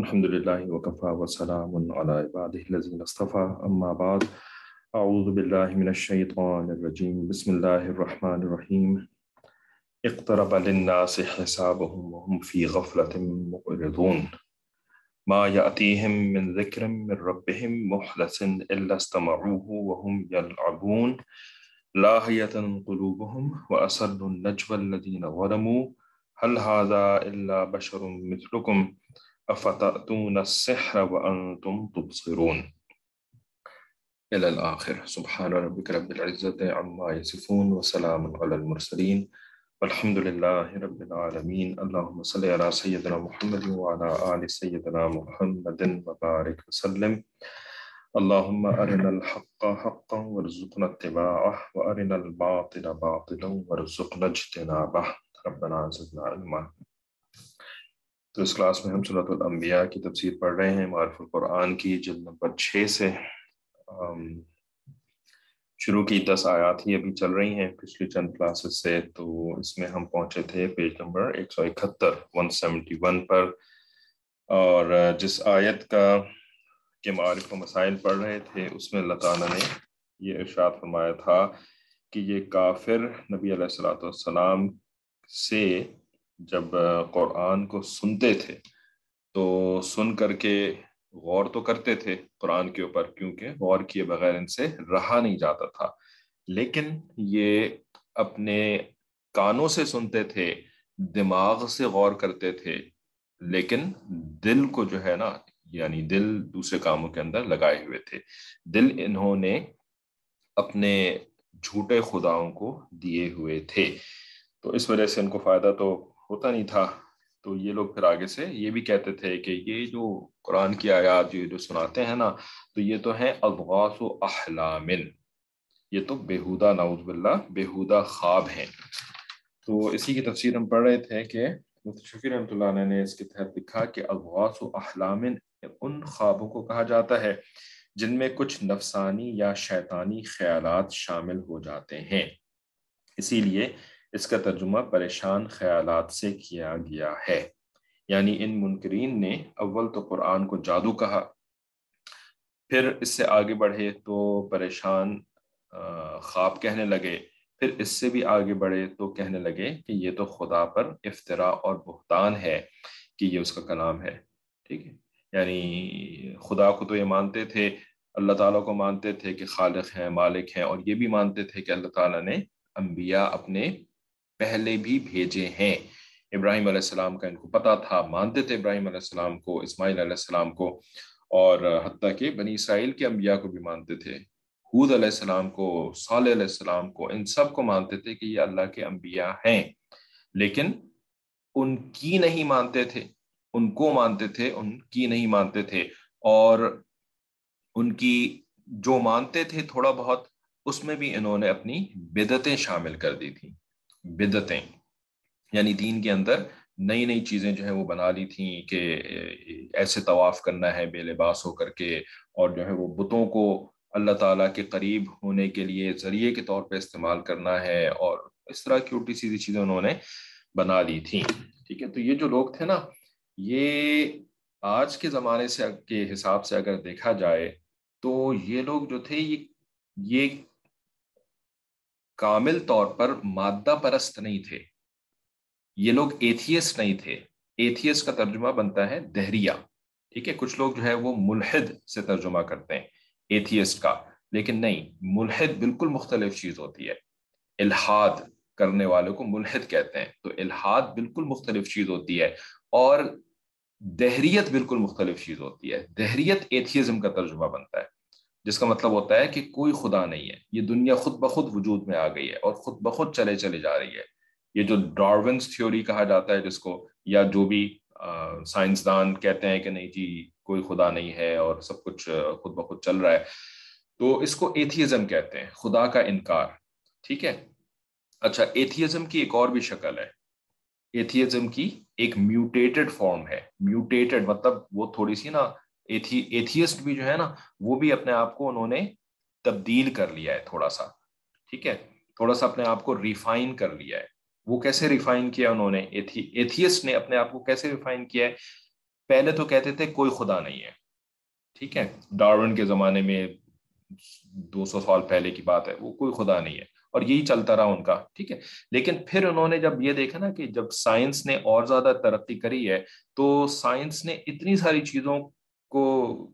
الحمد لله وكفى وسلام على عباده الذين اصطفى. أما بعد أعوذ بالله من الشيطان الرجيم. بسم الله الرحمن الرحيم. اقترب للناس حسابهم وهم في غفلة معرضون ما يأتيهم من ذكر من ربهم محدث إلا استمعوه وهم يلعبون. لاهية قلوبهم وأسروا النجوى الذين ظلموا. هل هذا إلا بشر مثلكم؟ أفتأتون السحر وأنتم تبصرون؟ إلى الآخر. سبحان ربك رب العزة عما يصفون وسلام على المرسلين. والحمد لله رب العالمين. اللهم صل على سيدنا محمد وعلى آل سيدنا محمد وبارك وسلم. اللهم أرنا الحق حقا وارزقنا اتباعه وأرنا الباطل باطلا وارزقنا اجتنابه. ربنا زدنا علما. تو اس کلاس میں ہم صورت الانبیاء کی تفسیر پڑھ رہے ہیں معرف القرآن کی جلد نمبر چھ سے۔ شروع کی دس آیات ہی ابھی چل رہی ہیں پچھلی چند کلاسز سے۔ تو اس میں ہم پہنچے تھے پیج نمبر ایک سو اکہتر، ون سیونٹی ون پر۔ اور جس آیت کا کے معارف و مسائل پڑھ رہے تھے، اس میں اللہ تعالیٰ نے یہ ارشاد فرمایا تھا کہ یہ کافر نبی علیہ السلاۃ والسلام سے جب قرآن کو سنتے تھے، تو سن کر کے غور تو کرتے تھے قرآن کے اوپر، کیونکہ غور کیے بغیر ان سے رہا نہیں جاتا تھا۔ لیکن یہ اپنے کانوں سے سنتے تھے، دماغ سے غور کرتے تھے، لیکن دل کو جو ہے نا یعنی دل دوسرے کاموں کے اندر لگائے ہوئے تھے۔ دل انہوں نے اپنے جھوٹے خداؤں کو دیے ہوئے تھے۔ تو اس وجہ سے ان کو فائدہ تو ہوتا نہیں تھا۔ تو یہ لوگ پھر آگے سے یہ بھی کہتے تھے کہ یہ جو قرآن کی آیات جو جو سناتے ہیں نا، تو یہ تو ہیں اضغاث و احلامن۔ یہ تو بےحودہ، نعوذ باللہ، بےحودہ خواب ہیں۔ تو اسی کی تفسیر ہم پڑھ رہے تھے کہ شفی رحمۃ اللہ علیہ نے اس کے تحت لکھا کہ اضغاث و احلامن ان خوابوں کو کہا جاتا ہے جن میں کچھ نفسانی یا شیطانی خیالات شامل ہو جاتے ہیں۔ اسی لیے اس کا ترجمہ پریشان خیالات سے کیا گیا ہے۔ یعنی ان منکرین نے اول تو قرآن کو جادو کہا، پھر اس سے آگے بڑھے تو پریشان خواب کہنے لگے، پھر اس سے بھی آگے بڑھے تو کہنے لگے کہ یہ تو خدا پر افطرا اور بہتان ہے کہ یہ اس کا کلام ہے۔ ٹھیک ہے؟ یعنی خدا کو تو یہ مانتے تھے، اللہ تعالیٰ کو مانتے تھے کہ خالق ہیں، مالک ہیں، اور یہ بھی مانتے تھے کہ اللہ تعالیٰ نے انبیاء اپنے پہلے بھی بھیجے ہیں۔ ابراہیم علیہ السلام کا ان کو پتا تھا، مانتے تھے ابراہیم علیہ السلام کو، اسماعیل علیہ السلام کو، اور حتیٰ کہ بنی اسرائیل کے انبیاء کو بھی مانتے تھے۔ حود علیہ السلام کو، صالح علیہ السلام کو، ان سب کو مانتے تھے کہ یہ اللہ کے انبیاء ہیں۔ لیکن ان کی نہیں مانتے تھے، ان کو مانتے تھے، ان کی نہیں مانتے تھے۔ اور ان کی جو مانتے تھے تھوڑا بہت، اس میں بھی انہوں نے اپنی بدتیں شامل کر دی تھیں۔ بدتیں یعنی دین کے اندر نئی نئی چیزیں جو ہیں وہ بنا لی تھیں کہ ایسے طواف کرنا ہے، بے لباس ہو کر کے، اور جو ہے وہ بتوں کو اللہ تعالیٰ کے قریب ہونے کے لیے ذریعے کے طور پہ استعمال کرنا ہے، اور اس طرح کی الٹی سیدھی چیزیں انہوں نے بنا لی تھیں۔ ٹھیک ہے، تو یہ جو لوگ تھے نا، یہ آج کے زمانے سے کے حساب سے اگر دیکھا جائے تو یہ لوگ جو تھے یہ کامل طور پر مادہ پرست نہیں تھے۔ یہ لوگ ایتھیس نہیں تھے۔ ایتھیس کا ترجمہ بنتا ہے دہریا۔ ٹھیک ہے، کچھ لوگ جو ہے وہ ملحد سے ترجمہ کرتے ہیں ایتھیسٹ کا۔ لیکن نہیں، ملحد بالکل مختلف چیز ہوتی ہے۔ الحاد کرنے والوں کو ملحد کہتے ہیں۔ تو الحاد بالکل مختلف چیز ہوتی ہے اور دہریت بالکل مختلف چیز ہوتی ہے۔ دہریت ایتھیزم کا ترجمہ بنتا ہے۔ جس کا مطلب ہوتا ہے کہ کوئی خدا نہیں ہے، یہ دنیا خود بخود وجود میں آ گئی ہے اور خود بخود چلے چلے جا رہی ہے۔ یہ جو ڈارونس تھیوری کہا جاتا ہے جس کو، یا جو بھی سائنسدان کہتے ہیں کہ نہیں جی کوئی خدا نہیں ہے اور سب کچھ خود بخود چل رہا ہے۔ تو اس کو ایتھیزم کہتے ہیں، خدا کا انکار۔ ٹھیک ہے؟ اچھا ایتھیزم کی ایک اور بھی شکل ہے۔ ایتھیزم کی ایک میوٹیٹڈ فارم ہے۔ میوٹیٹڈ مطلب وہ تھوڑی سی نا ایتھیسٹ بھی جو ہے نا، وہ بھی اپنے آپ کو انہوں نے تبدیل کر لیا ہے تھوڑا سا، ٹھیک ہے؟ تھوڑا سا اپنے آپ کو ریفائن کر لیا ہے۔ وہ کیسے ریفائن کیا انہوں نے؟ ایتھیسٹ نے اپنے آپ کو کیسے ریفائن کیا ہے؟ پہلے تو کہتے تھے کوئی خدا نہیں ہے، ٹھیک ہے؟ ڈارون کے زمانے میں دو سو سال پہلے کی بات ہے، وہ کوئی خدا نہیں ہے اور یہی چلتا رہا ان کا، ٹھیک ہے؟ لیکن پھر انہوں نے جب یہ دیکھا نا کہ جب سائنس نے اور زیادہ ترقی کری ہے، تو سائنس نے اتنی ساری چیزوں کو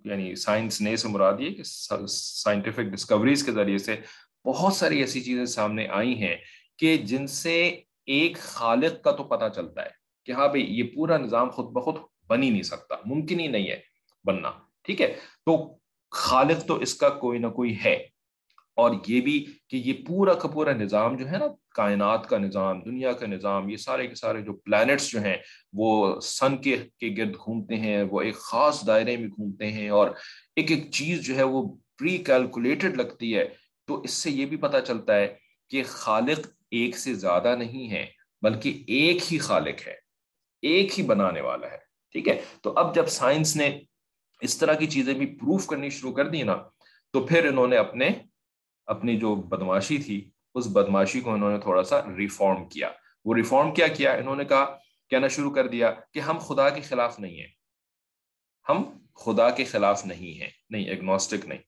یعنی سائنس نے سے مراد یہ کہ سائنٹیفک ڈسکوریز کے ذریعے سے بہت ساری ایسی چیزیں سامنے آئی ہیں کہ جن سے ایک خالق کا تو پتہ چلتا ہے کہ ہاں بھائی، یہ پورا نظام خود بخود بن ہی نہیں سکتا، ممکن ہی نہیں ہے بننا، ٹھیک ہے؟ تو خالق تو اس کا کوئی نہ کوئی ہے۔ اور یہ بھی کہ یہ پورا کا پورا نظام جو ہے نا، کائنات کا نظام، دنیا کا نظام، یہ سارے کے سارے جو پلانٹس جو ہیں، وہ سن کے کے گرد گھومتے ہیں، وہ ایک خاص دائرے میں گھومتے ہیں اور ایک ایک چیز جو ہے وہ پری کیلکولیٹڈ لگتی ہے۔ تو اس سے یہ بھی پتہ چلتا ہے کہ خالق ایک سے زیادہ نہیں ہے، بلکہ ایک ہی خالق ہے، ایک ہی بنانے والا ہے۔ ٹھیک ہے؟ تو اب جب سائنس نے اس طرح کی چیزیں بھی پروف کرنی شروع کر دی نا، تو پھر انہوں نے اپنے اپنی جو بدماشی تھی، اس بدماشی کو انہوں نے تھوڑا سا ریفارم کیا۔ وہ ریفارم کیا کیا؟ انہوں نے کہا، کہنا شروع کر دیا کہ ہم خدا کے خلاف نہیں ہیں۔ ہم خدا کے خلاف نہیں ہیں۔ نہیں ایگنوسٹک نہیں۔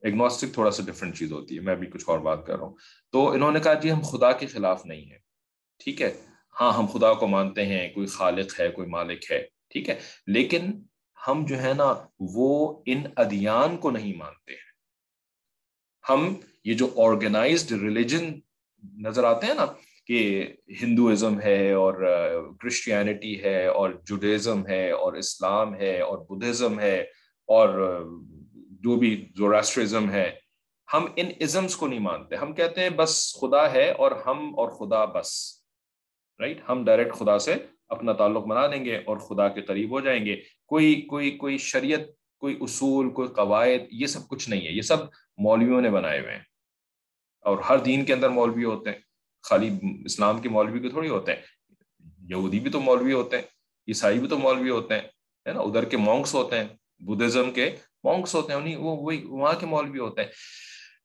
ایگنوسٹک تھوڑا سا ڈفرینٹ چیز ہوتی ہے۔ میں بھی کچھ اور بات کر رہا ہوں۔ تو انہوں نے کہا جی ہم خدا کے خلاف نہیں ہیں۔ ٹھیک ہے؟ ہاں ہم خدا کو مانتے ہیں۔ کوئی خالق ہے، کوئی مالک ہے۔ ٹھیک ہے؟ لیکن ہم جو ہے نا، وہ ان ادیان کو نہیں مانتے۔ ہیں ہم یہ جو آرگنائزڈ ریلیجن نظر آتے ہیں نا کہ ہندوازم ہے اور کرسچینٹی ہے اور جوڈیزم ہے اور اسلام ہے اور بدھزم ہے اور جو بھی زوراسٹرزم ہے، ہم ان ازمس کو نہیں مانتے۔ ہم کہتے ہیں بس خدا ہے اور ہم اور خدا بس رائٹ ہم ڈائریکٹ خدا سے اپنا تعلق بنا دیں گے اور خدا کے قریب ہو جائیں گے۔ کوئی کوئی کوئی شریعت کوئی اصول، کوئی قواعد، یہ سب کچھ نہیں ہے، یہ سب مولویوں نے بنائے ہوئے ہیں۔ اور ہر دین کے اندر مولوی ہوتے ہیں، خالی اسلام کے مولوی کے تھوڑی ہوتے ہیں، یہودی بھی تو مولوی ہوتے ہیں، عیسائی بھی تو مولوی ہوتے ہیں، ہے نا؟ ادھر کے مونکس ہوتے ہیں، بدھزم کے مونکس ہوتے ہیں وہ وہی وہاں کے مولوی ہوتے ہیں۔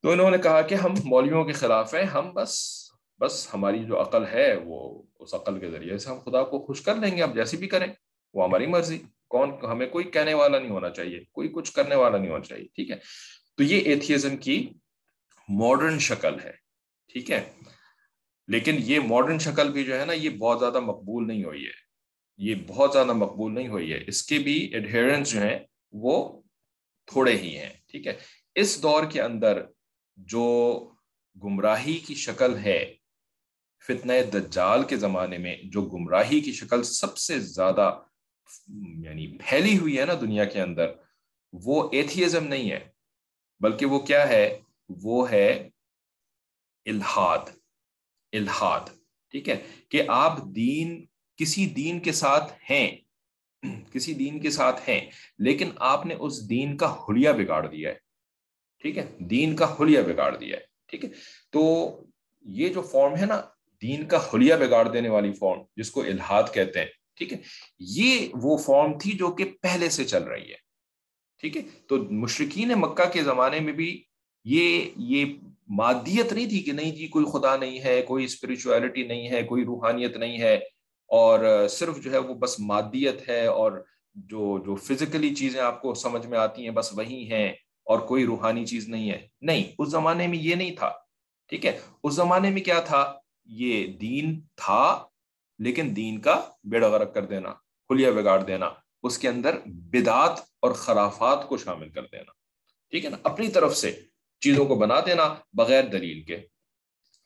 تو انہوں نے کہا کہ ہم مولویوں کے خلاف ہیں، ہم بس بس ہماری جو عقل ہے، وہ اس عقل کے ذریعے سے ہم خدا کو خوش کر لیں گے اب جیسی بھی کریں، وہ ہماری مرضی۔ کون ہمیں کوئی کہنے والا نہیں ہونا چاہیے، کوئی کچھ کرنے والا نہیں ہونا چاہیے، ٹھیک ہے؟ تو یہ ایتھیزم کی ماڈرن شکل ہے، ٹھیک ہے؟ لیکن یہ ماڈرن شکل بھی جو ہے نا، یہ بہت زیادہ مقبول نہیں ہوئی ہے۔ یہ بہت زیادہ مقبول نہیں ہوئی ہے۔ اس کے بھی ایڈہرنس جو ہیں، وہ تھوڑے ہی ہیں، ٹھیک ہے؟ اس دور کے اندر جو گمراہی کی شکل ہے، فتنہ دجال کے زمانے میں جو گمراہی کی شکل سب سے زیادہ یعنی پھیلی ہوئی ہے نا دنیا کے اندر، وہ ایتھیزم نہیں ہے، بلکہ وہ کیا ہے؟ وہ ہے الہاد الہاد، ٹھیک ہے؟ کہ آپ دین، کسی دین کے ساتھ ہیں، کسی دین کے ساتھ ہیں، لیکن آپ نے اس دین کا حلیہ بگاڑ دیا ہے، ٹھیک ہے؟ دین کا حلیہ بگاڑ دیا ہے، ٹھیک ہے؟ تو یہ جو فارم ہے نا، دین کا حلیہ بگاڑ دینے والی فارم جس کو الہاد کہتے ہیں ٹھیک ہے؟ یہ وہ فارم تھی جو کہ پہلے سے چل رہی ہے۔ ٹھیک ہے؟ تو مشرقین مکہ کے زمانے میں بھی یہ یہ مادیت نہیں تھی کہ نہیں جی کوئی خدا نہیں ہے، کوئی اسپرچویلٹی نہیں ہے، کوئی روحانیت نہیں ہے۔ اور صرف جو ہے وہ بس مادیت ہے اور جو جو فزیکلی چیزیں آپ کو سمجھ میں آتی ہیں، بس وہی ہیں اور کوئی روحانی چیز نہیں ہے۔ نہیں، اس زمانے میں یہ نہیں تھا۔ ٹھیک ہے؟ اس زمانے میں کیا تھا؟ یہ دین تھا لیکن دین کا بیڑا غرق کر دینا خلیہ بگاڑ دینا، اس کے اندر بدعات اور خرافات کو شامل کر دینا۔ ٹھیک ہے نا؟ اپنی طرف سے چیزوں کو بنا دینا بغیر دلیل کے۔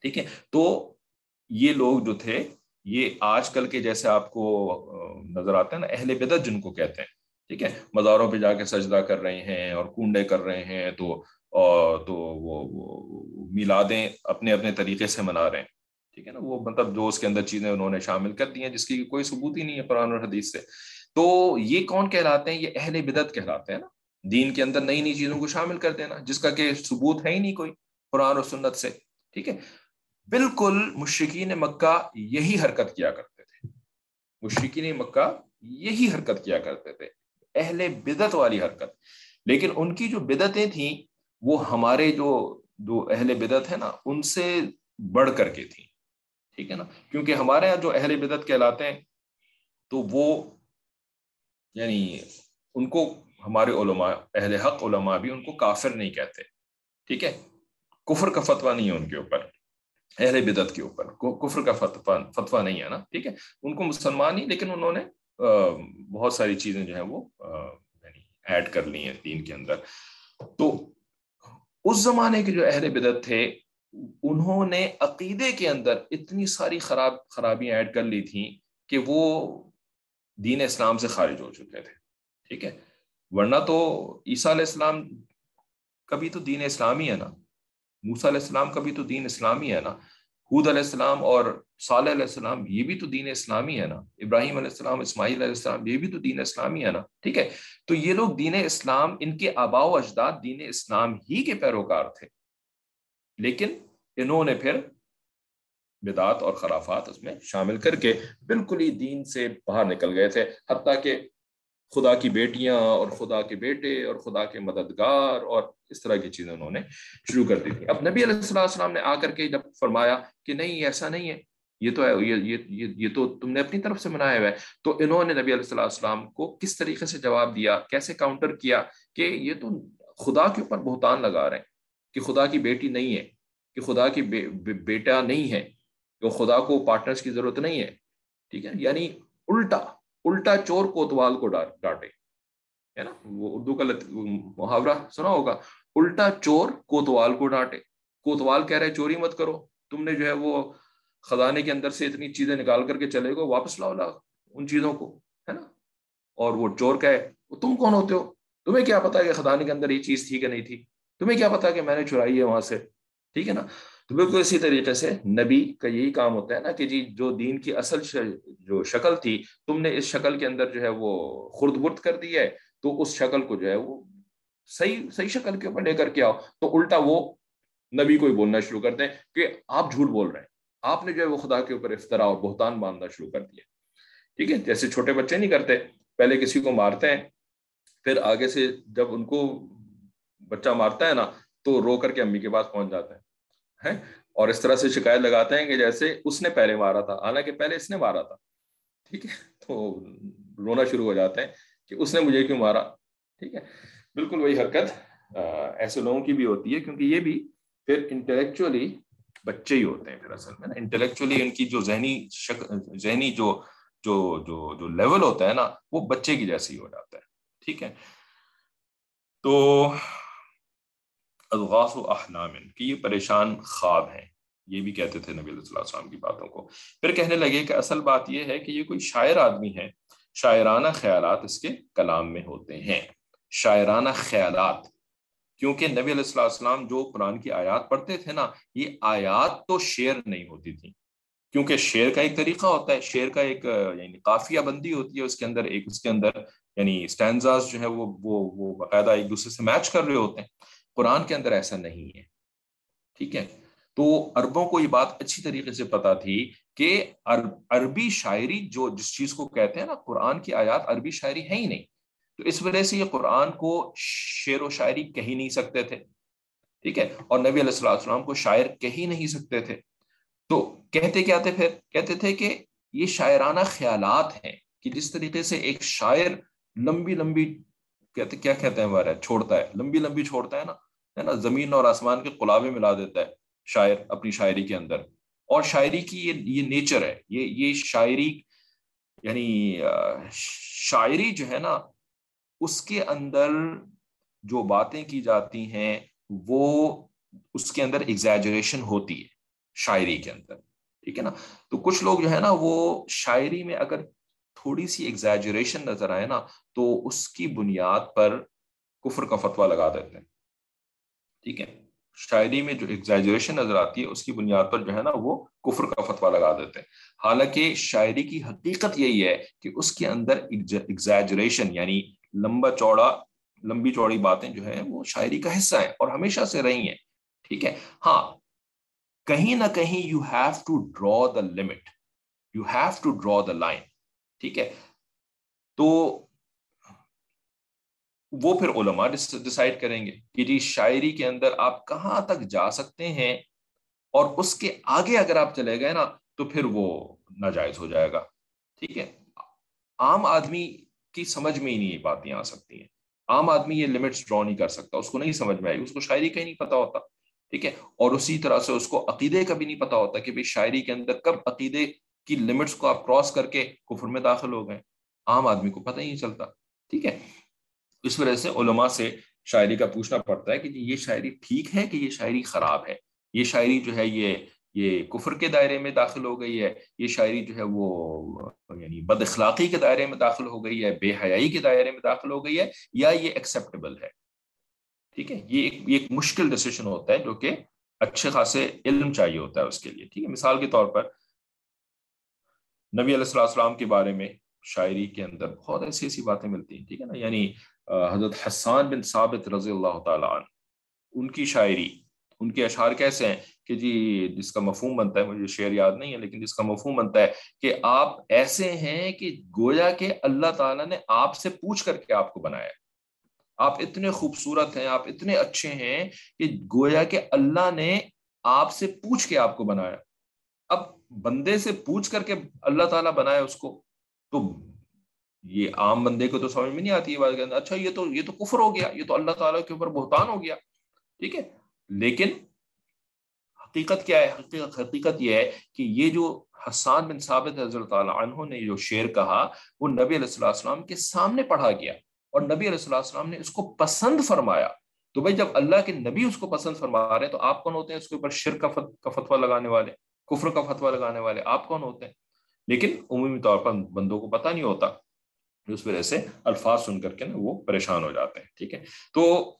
ٹھیک ہے؟ تو یہ لوگ جو تھے، یہ آج کل کے جیسے آپ کو نظر آتے ہیں نا، اہل بدت جن کو کہتے ہیں۔ ٹھیک ہے؟ مزاروں پہ جا کے سجدہ کر رہے ہیں اور کنڈے کر رہے ہیں تو تو وہ، میلادیں اپنے اپنے طریقے سے منا رہے ہیں۔ ٹھیک ہے نا، وہ مطلب جو اس کے اندر چیزیں انہوں نے شامل کر دی ہیں، جس کی کوئی ثبوت ہی نہیں ہے قرآن اور حدیث سے۔ تو یہ کون کہلاتے ہیں؟ یہ اہل بدت کہلاتے ہیں نا۔ دین کے اندر نئی نئی چیزوں کو شامل کر دینا، جس کا کہ ثبوت ہے ہی نہیں کوئی قرآن اور سنت سے۔ ٹھیک ہے؟ بالکل مشرقین مکہ یہی حرکت کیا کرتے تھے۔ مشرقین مکہ یہی حرکت کیا کرتے تھے۔ اہل بدت والی حرکت۔ لیکن ان کی جو بدتیں تھیں، وہ ہمارے جو جو اہل بدت ہے نا، ان سے بڑھ کر کے تھیں۔ ٹھیک ہے نا؟ کیونکہ ہمارے یہاں جو اہل بدت کہلاتے ہیں، تو وہ یعنی ان کو ہمارے علماء، اہل حق علماء بھی ان کو کافر نہیں کہتے، ٹھیک ہے؟ کفر کا فتویٰ نہیں ہے ان کے اوپر، اہل بدت کے اوپر کفر کا فتویٰ نہیں ہے نا، ٹھیک ہے؟ ان کو مسلمان ہی، لیکن انہوں نے بہت ساری چیزیں جو ہیں وہ یعنی ایڈ کر لی ہیں دین کے اندر۔ تو اس زمانے کے جو اہل بدت تھے انہوں نے عقیدے کے اندر اتنی ساری خراب خرابیاں ایڈ کر لی تھیں کہ وہ دین اسلام سے خارج ہو چکے تھے، ٹھیک ہے؟ ورنہ تو عیسیٰ علیہ السلام کبھی تو دین اسلامی ہے نا؟ موسیٰ علیہ السلام کبھی تو دین اسلامی ہے نا؟ حود علیہ السلام اور صالح علیہ السلام یہ بھی تو دین اسلامی ہے نا؟ ابراہیم علیہ السلام، اسماعیل علیہ السلام یہ بھی تو دین اسلامی ہے نا؟ ٹھیک ہے؟ تو یہ لوگ دین اسلام، ان کے آبا و اجداد دین اسلام ہی کے پیروکار تھے۔ لیکن انہوں نے پھر بدعت اور خرافات اس میں شامل کر کے بالکل ہی دین سے باہر نکل گئے تھے۔ حتیٰ کہ خدا کی بیٹیاں اور خدا کے بیٹے اور خدا کے مددگار اور اس طرح کی چیزیں انہوں نے شروع کر دی تھی اب نبی علیہ السلام السلام نے آ کر کے جب فرمایا کہ نہیں ایسا نہیں ہے، یہ تو ہے، یہ یہ یہ تو تم نے اپنی طرف سے منایا ہوا ہے۔ تو انہوں نے نبی علیہ السلام کو کس طریقے سے جواب دیا، کیسے کاؤنٹر کیا کہ یہ تو خدا کے اوپر بہتان لگا رہے ہیں۔ کہ خدا کی بیٹی نہیں ہے، کہ خدا کی بیٹا نہیں ہے، کہ خدا کو پارٹنرز کی ضرورت نہیں ہے۔ ٹھیک ہے؟ یعنی الٹا الٹا چور کوتوال کو ڈانٹے۔ ہے نا؟ وہ اردو کا محاورہ سنا ہوگا۔ الٹا چور کوتوال کو ڈانٹے۔ کوتوال کہہ رہے چوری مت کرو۔ تم نے جو ہے وہ خزانے کے اندر سے اتنی چیزیں نکال کر کے چلے گو واپس لاؤ لاؤ ان چیزوں کو۔ ہے نا؟ اور وہ چور کہے، تم کون ہوتے ہو؟ تمہیں کیا پتا کہ خزانے کے اندر یہ چیز تھی کہ نہیں تھی؟ تمہیں کیا پتا کہ میں نے چرائی ہے وہاں سے؟ ٹھیک ہے نا؟ تو بالکل اسی طریقے سے نبی کا یہی کام ہوتا ہے نا کہ جی جو دین کی اصل جو شکل تھی، تم نے اس شکل کے اندر جو ہے وہ خرد برد کر دی ہے، تو اس شکل کو جو ہے وہ صحیح صحیح شکل کے اوپر لے کر کے آؤ۔ تو الٹا وہ نبی کو ہی بولنا شروع کرتے ہیں کہ آپ جھوٹ بول رہے ہیں۔ آپ نے جو ہے وہ خدا کے اوپر افطرا اور بہتان باندھنا شروع کر دیا۔ ٹھیک ہے؟ جیسے چھوٹے بچے نہیں کرتے، پہلے کسی کو مارتے ہیں، پھر آگے سے جب ان کو بچہ مارتا ہے نا، تو رو کر کے امی کے پاس پہنچ جاتا ہے اور اس طرح سے شکایت لگاتے ہیں کہ جیسے اس نے پہلے مارا تھا، حالانکہ پہلے اس نے مارا تھا، ٹھیک ہے؟ تو رونا شروع ہو جاتے ہیں کہ اس نے مجھے کیوں مارا، ٹھیک ہے؟ بالکل وہی حرکت ایسے لوگوں کی بھی ہوتی ہے، کیونکہ یہ بھی پھر انٹلیکچولی بچے ہی ہوتے ہیں پھر اصل میں نا؟ انٹلیکچولی ان کی جو ذہنی شک، ذہنی جو جو جو جو لیول ہوتا ہے نا، وہ بچے کی جیسے ہی ہو جاتا ہے، ٹھیک ہے؟ تو الغاث و احلام کہ یہ پریشان خواب ہیں۔ یہ بھی کہتے تھے نبی علیہ السلام کی باتوں کو۔ پھر کہنے لگے کہ اصل بات یہ ہے کہ یہ کوئی شاعر آدمی ہے۔ شاعرانہ خیالات اس کے کلام میں ہوتے ہیں۔ شاعرانہ خیالات، کیونکہ نبی علیہ السلام جو قرآن کی آیات پڑھتے تھے نا، یہ آیات تو شعر نہیں ہوتی تھی کیونکہ شعر کا ایک طریقہ ہوتا ہے، شعر کا ایک یعنی قافیہ بندی ہوتی ہے، اس کے اندر ایک، اس کے اندر یعنی اسٹینزاز جو ہے وہ وہ باقاعدہ ایک دوسرے سے میچ کر رہے ہوتے ہیں۔ قرآن کے اندر ایسا نہیں ہے۔ ٹھیک ہے؟ تو عربوں کو یہ بات اچھی طریقے سے پتا تھی کہ عربی شاعری جو جس چیز کو کہتے ہیں نا، قرآن کی آیات عربی شاعری ہے ہی نہیں۔ تو اس وجہ سے یہ قرآن کو شعر و شاعری کہی نہیں سکتے تھے۔ ٹھیک ہے؟ اور نبی علیہ السلام السلام کو شاعر کہی نہیں سکتے تھے۔ تو کہتے کیا تھے پھر؟ کہتے تھے کہ یہ شاعرانہ خیالات ہیں کہ جس طریقے سے ایک شاعر لمبی لمبی کہتے، کیا کہتے ہیں ہمارا، چھوڑتا ہے، لمبی لمبی چھوڑتا ہے نا۔ ہے نا، زمین اور آسمان کے قلابے ملا دیتا ہے شاعر اپنی شاعری کے اندر۔ اور شاعری کی یہ یہ نیچر ہے، یہ یہ شاعری یعنی شاعری جو ہے نا، اس کے اندر جو باتیں کی جاتی ہیں، وہ اس کے اندر ایگزیجریشن ہوتی ہے شاعری کے اندر، ٹھیک ہے نا؟ تو کچھ لوگ جو ہے نا، وہ شاعری میں اگر تھوڑی سی ایگزیجریشن نظر آئے نا، تو اس کی بنیاد پر کفر کا فتویٰ لگا دیتے ہیں۔ ٹھیک ہے۔ شاعری میں جو ایگزیجریشن نظر آتی ہے، اس کی بنیاد پر جو ہے نا، وہ کفر کا فتویٰ لگا دیتے ہیں۔ حالانکہ شاعری کی حقیقت یہی ہے کہ اس کے اندر ایگزیجریشن یعنی لمبا چوڑا، لمبی چوڑی باتیں جو ہے وہ شاعری کا حصہ ہے اور ہمیشہ سے رہی ہیں۔ ٹھیک ہے؟ ہاں کہیں نہ کہیں you have to draw the limit you have to draw the line ٹھیک ہے؟ تو وہ پھر علماء ڈسائڈ کریں گے کہ جی شاعری کے اندر آپ کہاں تک جا سکتے ہیں اور اس کے آگے اگر آپ چلے گئے نا تو پھر وہ ناجائز ہو جائے گا۔ ٹھیک ہے؟ عام آدمی کی سمجھ میں ہی نہیں یہ باتیں آ سکتی ہیں۔ عام آدمی یہ لمٹس ڈرا نہیں کر سکتا، اس کو نہیں سمجھ میں آئی، اس کو شاعری کا ہی نہیں پتا ہوتا۔ ٹھیک ہے؟ اور اسی طرح سے اس کو عقیدے کا بھی نہیں پتا ہوتا کہ بھائی شاعری کے اندر کب عقیدے کی لمٹس کو آپ کراس کر کے کفر میں داخل ہو گئے۔ عام آدمی کو پتہ ہی نہیں چلتا۔ ٹھیک ہے؟ اس وجہ سے علماء سے شاعری کا پوچھنا پڑتا ہے کہ جی یہ شاعری ٹھیک ہے کہ یہ شاعری خراب ہے؟ یہ شاعری جو ہے یہ یہ کفر کے دائرے میں داخل ہو گئی ہے، یہ شاعری جو ہے وہ یعنی بد اخلاقی کے دائرے میں داخل ہو گئی ہے، بے حیائی کے دائرے میں داخل ہو گئی ہے، یا یہ ایکسیپٹیبل ہے؟ ٹھیک ہے، یہ ایک یہ ایک مشکل ڈیسیشن ہوتا ہے جو کہ اچھے خاصے علم چاہیے ہوتا ہے اس کے لیے، ٹھیک ہے؟ مثال کے طور پر نبی علیہ السلام کے بارے میں شاعری کے اندر بہت ایسی ایسی باتیں ملتی ہیں، ٹھیک ہے نا؟ یعنی حضرت حسان بن ثابت رضی اللہ تعالیٰ عنہ، ان کی شاعری، ان کے اشعار کیسے ہیں؟ کہ جی جس کا مفہوم بنتا ہے، مجھے شعر یاد نہیں ہے، لیکن جس کا مفہوم بنتا ہے کہ آپ ایسے ہیں کہ گویا کہ اللہ تعالیٰ نے آپ سے پوچھ کر کے آپ کو بنایا۔ آپ اتنے خوبصورت ہیں، آپ اتنے اچھے ہیں کہ گویا کہ اللہ نے آپ سے پوچھ کے آپ کو بنایا۔ اب بندے سے پوچھ کر کے اللہ تعالیٰ بنایا اس کو تو یہ عام بندے کو تو سمجھ میں نہیں آتی یہ بات اچھا یہ تو یہ تو کفر ہو گیا، یہ تو اللہ تعالیٰ کے اوپر بہتان ہو گیا، ٹھیک ہے؟ لیکن حقیقت کیا ہے؟ حقیقت حقیقت یہ ہے کہ یہ جو حسان بن ثابت حضرت عنہ نے جو شعر کہا، وہ نبی علیہ السلام کے سامنے پڑھا گیا اور نبی علیہ السلام نے اس کو پسند فرمایا۔ تو بھائی، جب اللہ کے نبی اس کو پسند فرما رہے ہیں تو آپ کون ہوتے ہیں؟ اس کے اوپر شر کا فتویٰ لگانے والے، کفر کا فتویٰ لگانے والے آپ کون ہوتے ہیں؟ لیکن عمومی طور پر بندوں کو پتہ نہیں ہوتا اس وجہ سے الفاظ سن کر کے نا وہ پریشان ہو جاتے ہیں، ٹھیک ہے؟ تو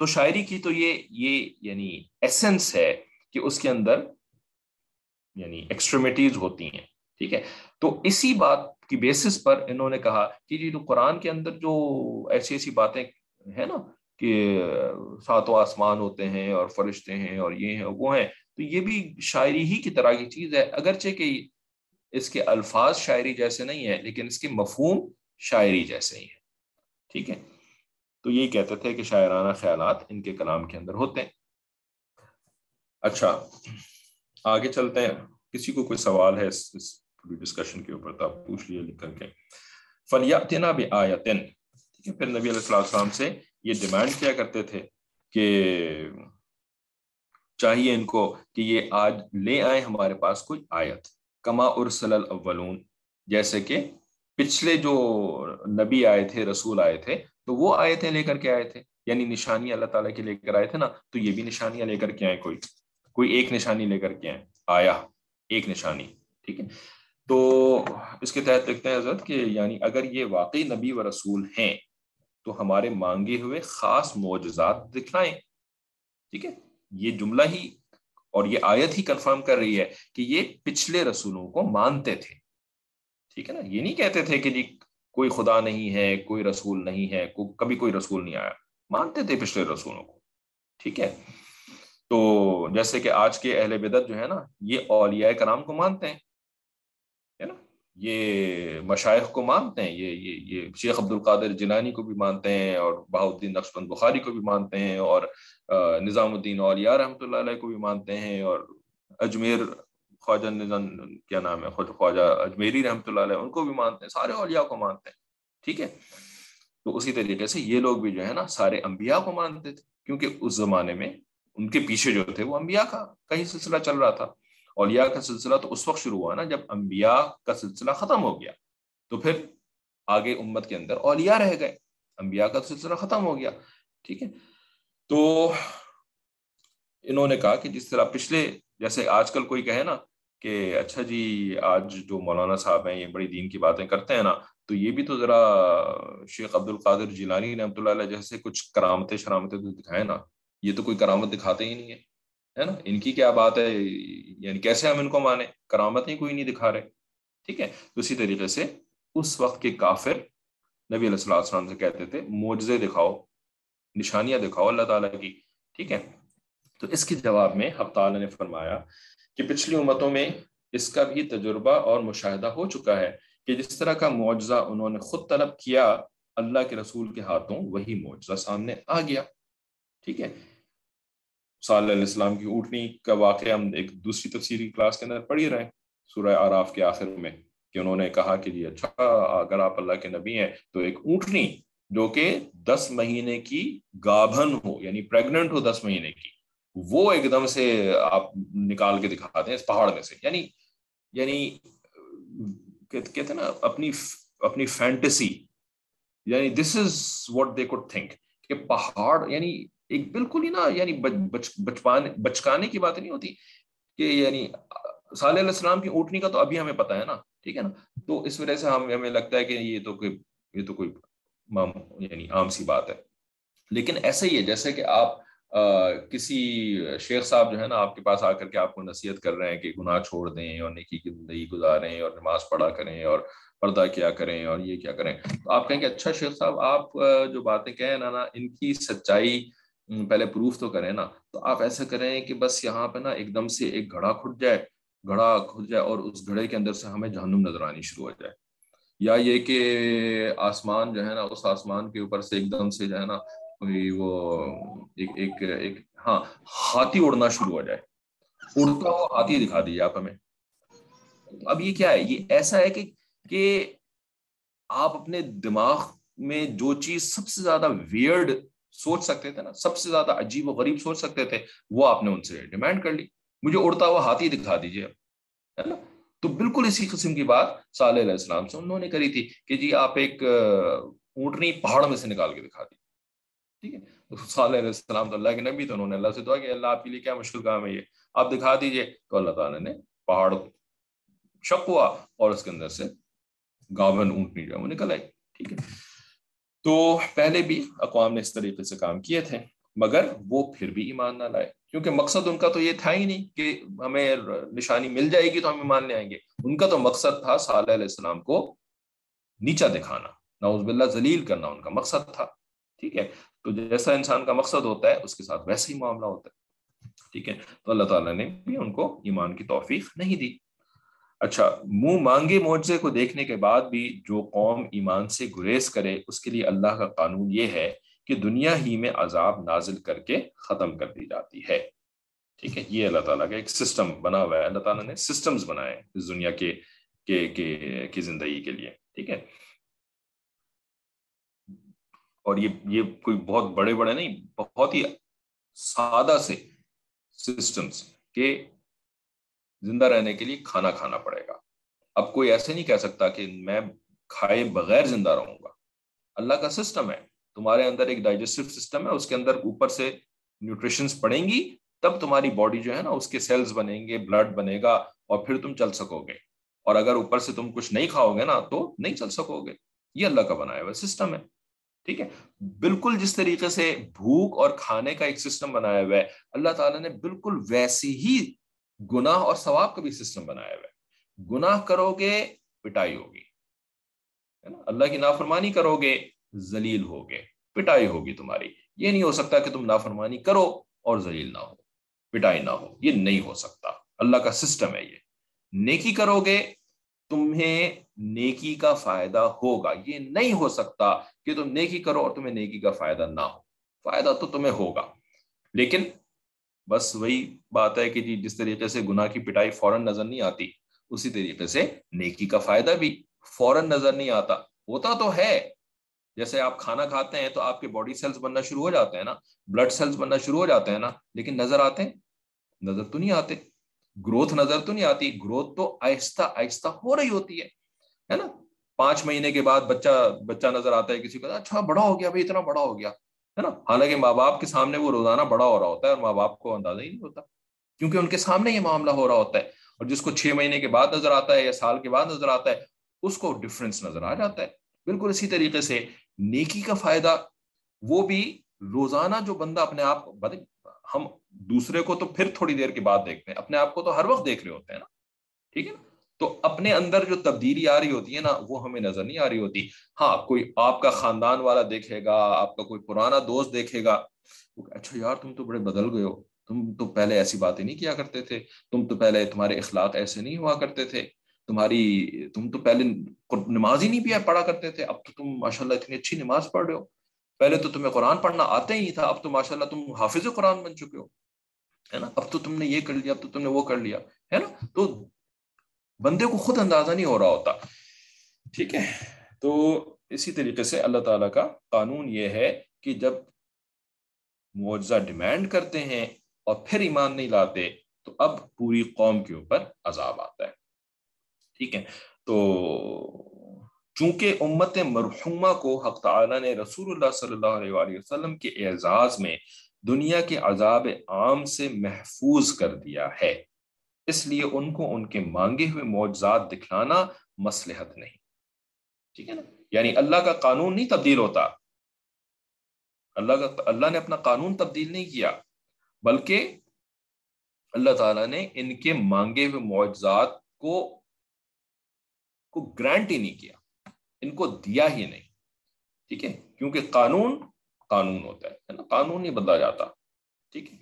تو شاعری کی تو یہ یہ یعنی ایسنس ہے کہ اس کے اندر یعنی ایکسٹریمیٹیز ہوتی ہیں، ٹھیک ہے؟ تو اسی بات کی بیسس پر انہوں نے کہا کہ جی جو قرآن کے اندر جو ایسی ایسی باتیں ہیں نا کہ ساتوں آسمان ہوتے ہیں اور فرشتے ہیں اور یہ ہیں، وہ ہیں، تو یہ بھی شاعری ہی کی طرح کی چیز ہے۔ اگرچہ کہ اس کے الفاظ شاعری جیسے نہیں ہیں لیکن اس کے مفہوم شاعری جیسے ہی ہیں۔ ٹھیک ہے؟ تو یہی کہتے تھے کہ شاعرانہ خیالات ان کے کلام کے اندر ہوتے ہیں۔ اچھا آگے چلتے ہیں۔ کسی کو کوئی سوال ہے اس, اس ڈسکشن کے اوپر تو آپ پوچھ لیے لکھ کر کے۔ فلیاتنا بھی آیتن ٹھیک ہے پھر نبی علیہ السلام سے یہ ڈیمانڈ کیا کرتے تھے کہ چاہیے ان کو کہ یہ آج لے آئے ہمارے پاس کوئی آیت۔ کما ارسل الاولون، جیسے کہ پچھلے جو نبی آئے تھے، رسول آئے تھے، تو وہ آیتیں لے کر کے آئے تھے یعنی نشانی اللہ تعالیٰ کے لے کر آئے تھے نا، تو یہ بھی نشانیاں لے کر کے آئے، کوئی کوئی ایک نشانی لے کر کے آئے، آیا، ایک نشانی، ٹھیک ہے؟ تو اس کے تحت لکھتے ہیں حضرت کہ یعنی اگر یہ واقعی نبی و رسول ہیں، تو ہمارے مانگے ہوئے خاص معجزات دکھلائیں، ٹھیک ہے؟ یہ جملہ ہی اور یہ آیت ہی کنفرم کر رہی ہے کہ یہ پچھلے رسولوں کو مانتے تھے۔ ٹھیک ہے نا؟ یہ نہیں کہتے تھے کہ جی کوئی خدا نہیں ہے، کوئی رسول نہیں ہے کبھی کوئی رسول نہیں آیا۔ مانتے تھے پچھلے رسولوں کو۔ ٹھیک ہے؟ تو جیسے کہ آج کے اہل بدت جو ہے نا، یہ اولیاء کرام کو مانتے ہیں۔ یہ مشائق کو مانتے ہیں، یہ یہ یہ شیخ عبد القادر جنانی کو بھی مانتے ہیں اور بہاؤدین نقص بخاری کو بھی مانتے ہیں اور نظام الدین اولیاء رحمۃ اللہ علیہ کو بھی مانتے ہیں اور اجمیر خواجہ نظام، کیا نام ہے، خود خواجہ اجمیری رحمۃ اللہ علیہ ان کو بھی مانتے ہیں، سارے اولیاء کو مانتے ہیں، ٹھیک ہے؟ تو اسی طریقے سے یہ لوگ بھی جو ہے نا سارے انبیاء کو مانتے تھے، کیونکہ اس زمانے میں ان کے پیچھے جو تھے وہ انبیاء کا کہیں سلسلہ چل رہا تھا۔ اولیاء کا سلسلہ تو اس وقت شروع ہوا نا جب انبیاء کا سلسلہ ختم ہو گیا۔ تو پھر آگے امت کے اندر اولیاء رہ گئے۔ انبیاء کا سلسلہ ختم ہو گیا۔ ٹھیک ہے۔ تو انہوں نے کہا کہ جس طرح پچھلے جیسے آج کل کوئی کہے نا کہ اچھا جی آج جو مولانا صاحب ہیں، یہ بڑی دین کی باتیں کرتے ہیں نا، تو یہ بھی تو ذرا شیخ عبد القادر جیلانی رحمۃ اللہ علیہ جیسے کچھ کرامتیں شرامتیں تو دکھائے نا۔ یہ تو کوئی کرامت دکھاتے ہی نہیں ہے۔ ہے نا؟ ان کی کیا بات ہے؟ یعنی کیسے ہم ان کو مانے کرامت ہی کوئی نہیں دکھا رہے۔ ٹھیک ہے؟ تو اسی طریقے سے اس وقت کے کافر نبی علیہ السلام السلام سے کہتے تھے، معجزے دکھاؤ، نشانیاں دکھاؤ اللہ تعالیٰ کی۔ ٹھیک ہے؟ تو اس کے جواب میں حب تعالیٰ نے فرمایا کہ پچھلی امتوں میں اس کا بھی تجربہ اور مشاہدہ ہو چکا ہے کہ جس طرح کا معجزہ انہوں نے خود طلب کیا، اللہ کے رسول کے ہاتھوں وہی معجزہ سامنے آ گیا۔ ٹھیک ہے؟ صلی اللہ علیہ السلام کی اوٹنی کا واقعہ ہم ایک دوسری تفسیری کلاس کے اندر پڑھی رہے سورہ آراف کے آخر میں، کہ انہوں نے کہا کہ جی اچھا اگر آپ اللہ کے نبی ہیں تو ایک اونٹنی جو کہ دس مہینے کی گابھن ہو یعنی پریگننٹ ہو دس مہینے کی، وہ ایک دم سے آپ نکال کے دکھاتے ہیں اس پہاڑ میں سے۔ یعنی یعنی کہتے ہیں نا، اپنی اپنی فینٹسی یعنی this is what they could think کہ پہاڑ یعنی ایک بالکل ہی نا یعنی بچکانے کی بات نہیں ہوتی کہ یعنی صالح علیہ السلام کی اونٹنی کا تو ابھی ہمیں پتا ہے نا، ٹھیک ہے نا؟ تو اس وجہ سے ہم، ہمیں لگتا ہے کہ یہ تو کوئی، یہ تو کوئی یعنی عام سی بات ہے۔ لیکن ایسا ہی ہے، جیسے کہ آپ کسی شیخ صاحب جو ہے نا، آپ کے پاس آ کر کے آپ کو نصیحت کر رہے ہیں کہ گناہ چھوڑ دیں اور نیکی کی زندگی گزاریں اور نماز پڑھا کریں اور پردہ کیا کریں اور یہ کیا کریں۔ تو آپ کہیں گے اچھا شیخ صاحب، آپ جو باتیں کہیں نا نا، ان کی سچائی پہلے پروف تو کریں نا، تو آپ ایسا کریں کہ بس یہاں پہ نا ایک دم سے ایک گھڑا کھٹ جائے، گھڑا کھل جائے اور اس گھڑے کے اندر سے ہمیں جہنم نظر آنی شروع ہو جائے۔ یا یہ کہ آسمان جو ہے نا، اس آسمان کے اوپر سے ایک دم سے جو ہے نا کوئی وہ ایک ایک ایک ہاں ہاتھی اڑنا شروع ہو جائے۔ اڑتا ہوا ہاتھی دکھا دیجیے آپ ہمیں۔ اب یہ کیا ہے؟ یہ ایسا ہے کہ کہ آپ اپنے دماغ میں جو چیز سب سے زیادہ ویئرڈ سوچ سکتے تھے نا، سب سے زیادہ عجیب و غریب سوچ سکتے تھے، وہ آپ نے ان سے ڈیمانڈ کر لی۔ مجھے اڑتا ہوا ہاتھی دکھا دیجیے ہے نا؟ تو بالکل اسی قسم کی بات صالح علیہ السلام سے انہوں نے کری تھی کہ جی آپ ایک اونٹنی پہاڑ میں سے نکال کے دکھا دی ٹھیک ہے؟ صالح علیہ السلام تو اللہ کے نبی تو انہوں نے اللہ سے دعا کہ اللہ آپ کے لیے کیا مشکل کام ہے یہ؟ آپ دکھا دیجیے۔ تو اللہ تعالیٰ نے پہاڑ شک ہوا اور اس کے اندر سے گاون اونٹنی جو ہے وہ نکل آئی۔ ٹھیک ہے؟ تو پہلے بھی اقوام نے اس طریقے سے کام کیے تھے، مگر وہ پھر بھی ایمان نہ لائے۔ کیونکہ مقصد ان کا تو یہ تھا ہی نہیں کہ ہمیں نشانی مل جائے گی تو ہم ایمان لے آئیں گے۔ ان کا تو مقصد تھا صالح علیہ السلام کو نیچا دکھانا۔ نعوذ باللہ ذلیل کرنا ان کا مقصد تھا۔ ٹھیک ہے؟ تو جیسا انسان کا مقصد ہوتا ہے، اس کے ساتھ ویسے ہی معاملہ ہوتا ہے۔ ٹھیک ہے؟ تو اللہ تعالیٰ نے بھی ان کو ایمان کی توفیق نہیں دی۔ اچھا منہ مانگے معجزے کو دیکھنے کے بعد بھی جو قوم ایمان سے گریز کرے، اس کے لیے اللہ کا قانون یہ ہے کہ دنیا ہی میں عذاب نازل کر کے ختم کر دی جاتی ہے۔ ٹھیک ہے، یہ اللہ تعالیٰ کا ایک سسٹم بنا ہوا ہے۔ اللہ تعالیٰ نے سسٹمز بنائے اس دنیا کے، کی زندگی کے لیے۔ ٹھیک ہے۔ اور یہ یہ کوئی بہت بڑے بڑے نہیں، بہت ہی سادہ سے سسٹمز کہ زندہ رہنے کے لیے کھانا کھانا پڑے گا۔ اب کوئی ایسے نہیں کہہ سکتا کہ میں کھائے بغیر زندہ رہوں گا۔ اللہ کا سسٹم ہے۔ تمہارے اندر ایک ڈائجسٹو سسٹم ہے، اس کے اندر اوپر سے نیوٹریشنز پڑیں گی، تب تمہاری باڈی جو ہے نا، اس کے سیلز بنیں گے بلڈ بنے گا اور پھر تم چل سکو گے۔ اور اگر اوپر سے تم کچھ نہیں کھاؤ گے نا، تو نہیں چل سکو گے۔ یہ اللہ کا بنایا ہوا سسٹم ہے۔ ٹھیک ہے؟ بالکل جس طریقے سے بھوک اور کھانے کا ایک سسٹم بنایا ہوا ہے، اللہ تعالیٰ نے بالکل ویسی ہی گناہ اور ثواب کا بھی سسٹم بنایا ہوا ہے۔ گناہ کرو گے پٹائی ہوگی اللہ کی نافرمانی کرو گے ذلیل ہوگے، پٹائی ہوگی تمہاری۔ یہ نہیں ہو سکتا کہ تم نافرمانی کرو اور ذلیل نہ ہو، پٹائی نہ ہو، یہ نہیں ہو سکتا۔ اللہ کا سسٹم ہے یہ۔ نیکی کرو گے تمہیں نیکی کا فائدہ ہوگا۔ یہ نہیں ہو سکتا کہ تم نیکی کرو اور تمہیں نیکی کا فائدہ نہ ہو۔ فائدہ تو تمہیں ہوگا، لیکن بس وہی بات ہے کہ جی جس طریقے سے گناہ کی پٹائی فوراً نظر نہیں آتی، اسی طریقے سے نیکی کا فائدہ بھی فوراً نظر نہیں آتا۔ ہوتا تو ہے۔ جیسے آپ کھانا کھاتے ہیں تو آپ کے باڈی سیلز بننا شروع ہو جاتے ہیں نا۔ بلڈ سیلز بننا شروع ہو جاتے ہیں نا۔ لیکن نظر آتے ہیں؟ نظر تو نہیں آتے۔ گروتھ نظر تو نہیں آتی۔ گروتھ تو آہستہ آہستہ ہو رہی ہوتی ہے۔ نا؟ پانچ مہینے کے بعد بچہ بچہ نظر آتا ہے کسی کو اچھا بڑا ہو گیا بھائی اتنا بڑا ہو گیا۔ ہے نا؟ حالانکہ ماں باپ کے سامنے وہ روزانہ بڑا ہو رہا ہوتا ہے اور ماں باپ کو اندازہ ہی نہیں ہوتا، کیونکہ ان کے سامنے یہ معاملہ ہو رہا ہوتا ہے اور جس کو چھ مہینے کے بعد نظر آتا ہے یا سال کے بعد نظر آتا ہے، اس کو ڈفرینس نظر آ جاتا ہے۔ بالکل اسی طریقے سے نیکی کا فائدہ وہ بھی روزانہ جو بندہ اپنے آپ ہم دوسرے کو تو پھر تھوڑی دیر کے بعد دیکھتے ہیں، اپنے آپ کو تو ہر وقت دیکھ رہے ہوتے ہیں نا، ٹھیک ہے نا؟ تو اپنے اندر جو تبدیلی آ رہی ہوتی ہے نا، وہ ہمیں نظر نہیں آ رہی ہوتی۔ ہاں کوئی آپ کا خاندان والا دیکھے گا، آپ کا کوئی پرانا دوست دیکھے گا۔ اچھا یار، تم تو بڑے بدل گئے ہو۔ تم تو پہلے ایسی باتیں نہیں کیا کرتے تھے۔ تم تو پہلے تمہارے اخلاق ایسے نہیں ہوا کرتے تھے۔ تمہاری، تم تو پہلے نماز ہی نہیں بھی پڑھا کرتے تھے۔ اب تو تم ماشاء اللہ اتنی اچھی نماز پڑھ رہے ہو۔ پہلے تو تمہیں قرآن پڑھنا آتے ہی تھا۔ اب تو ماشاء اللہ تم حافظ قرآن بن چکے ہو۔ ہے نا؟ اب تو تم نے یہ کر لیا، اب تو تم نے وہ کر لیا۔ ہے نا؟ تو بندے کو خود اندازہ نہیں ہو رہا ہوتا۔ ٹھیک ہے۔ تو اسی طریقے سے اللہ تعالیٰ کا قانون یہ ہے کہ جب معجزہ ڈیمانڈ کرتے ہیں اور پھر ایمان نہیں لاتے، تو اب پوری قوم کے اوپر عذاب آتا ہے۔ ٹھیک ہے۔ تو چونکہ امت مرحومہ کو حق تعالیٰ نے رسول اللہ صلی اللہ علیہ وآلہ وسلم کے اعزاز میں دنیا کے عذاب عام سے محفوظ کر دیا ہے اس لیے ان کو ان کے مانگے ہوئے معجزات دکھلانا مسلحت نہیں۔ ٹھیک ہے نا؟ یعنی اللہ کا قانون نہیں تبدیل ہوتا۔ اللہ کا اللہ نے اپنا قانون تبدیل نہیں کیا، بلکہ اللہ تعالیٰ نے ان کے مانگے ہوئے معجزات کو کو گرانٹ ہی نہیں کیا۔ ان کو دیا ہی نہیں۔ ٹھیک ہے؟ کیونکہ قانون قانون ہوتا ہے نا؟ قانون نہیں بدلا جاتا۔ ٹھیک ہے؟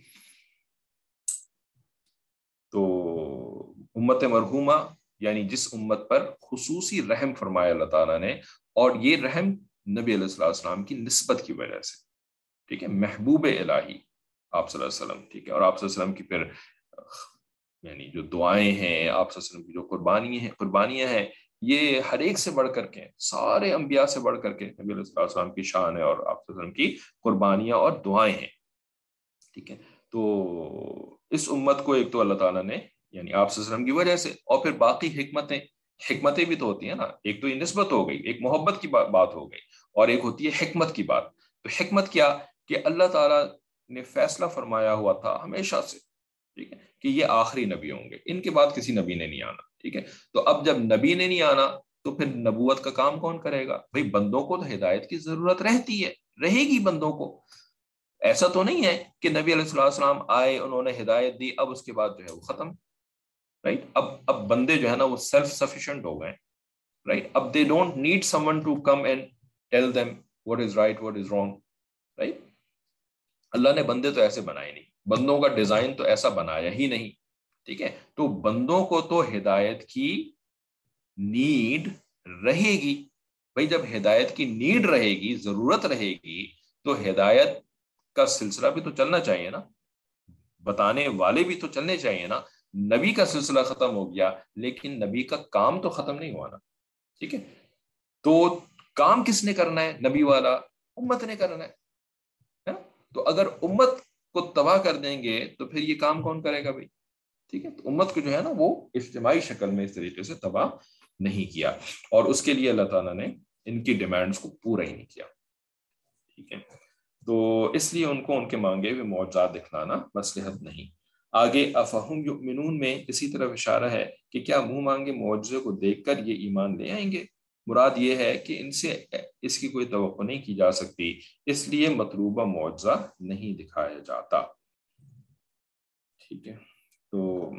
تو امت مرحومہ یعنی جس امت پر خصوصی رحم فرمایا اللہ تعالیٰ نے اور یہ رحم نبی علیہ السلام کی نسبت کی وجہ سے۔ ٹھیک ہے؟ محبوب الہی۔ آپ صلی اللہ علیہ وسلم، ٹھیک ہے؟ اور آپ صلی اللہ علیہ وسلم کی پھر یعنی جو دعائیں ہیں، آپ صلی اللہ علیہ وسلم کی جو قربانی ہیں، قربانیاں ہیں، یہ ہر ایک سے بڑھ کر کے، سارے انبیاء سے بڑھ کر کے نبی علیہ السلام کی شان ہے اور آپ صلی اللہ علیہ وسلم کی قربانیاں اور دعائیں ہیں۔ ٹھیک ہے؟ تو اس امت کو ایک تو اللہ تعالیٰ نے یعنی آپ صلی اللہ علیہ وسلم کی وجہ سے۔ اور پھر باقی حکمتیں حکمتیں بھی تو ہوتی ہیں نا۔ ایک تو یہ نسبت ہو گئی، ایک محبت کی بات ہو گئی، اور ایک ہوتی ہے حکمت کی بات۔ تو حکمت کیا؟ کہ اللہ تعالیٰ نے فیصلہ فرمایا ہوا تھا ہمیشہ سے، ٹھیک ہے، کہ یہ آخری نبی ہوں گے۔ ان کے بعد کسی نبی نے نہیں آنا، ٹھیک ہے۔ تو اب جب نبی نے نہیں آنا، تو پھر نبوت کا کام کون کرے گا؟ بھائی بندوں کو تو ہدایت کی ضرورت رہتی ہے، رہے گی بندوں کو۔ ایسا تو نہیں ہے کہ نبی علیہ السلام آئے، انہوں نے ہدایت دی، اب اس کے بعد جو ہے وہ ختم۔ رائٹ اب اب بندے جو ہے نا وہ سیلف سفیشینٹ ہو گئے رائٹ اب they don't need someone to come and tell them what is right what is wrong right اللہ نے بندے تو ایسے بنائے نہیں، بندوں کا ڈیزائن تو ایسا بنایا ہی نہیں، ٹھیک ہے؟ تو بندوں کو تو ہدایت کی نیڈ رہے گی، بھائی جب ہدایت کی نیڈ رہے گی، ضرورت رہے گی، تو ہدایت کا سلسلہ بھی تو چلنا چاہیے نا، بتانے والے بھی تو چلنے چاہیے نا نبی کا سلسلہ ختم ہو گیا، لیکن نبی کا کام تو ختم نہیں ہوا نا۔ ٹھیک ہے؟ تو کام کس نے کرنا ہے؟ نبی والا، امت نے کرنا ہے تو اگر امت کو تباہ کر دیں گے تو پھر یہ کام کون کرے گا بھائی؟ ٹھیک ہے؟ تو امت کو جو ہے نا وہ اجتماعی شکل میں اس طریقے سے تباہ نہیں کیا۔ اور اس کے لیے اللہ تعالیٰ نے ان کی ڈیمانڈس کو پورا ہی نہیں کیا۔ ٹھیک ہے؟ تو اس لیے ان کو ان کے مانگے ہوئے معجزات دکھلانا مسلحت نہیں۔ آگے افہم یؤمنون میں اسی طرح اشارہ ہے کہ کیا منہ مانگے معجزے کو دیکھ کر یہ ایمان لے آئیں گے؟ مراد یہ ہے کہ ان سے اس کی کوئی توقع نہیں کی جا سکتی، اس لیے مطلوبہ معجزہ نہیں دکھایا جاتا۔ ٹھیک ہے، تو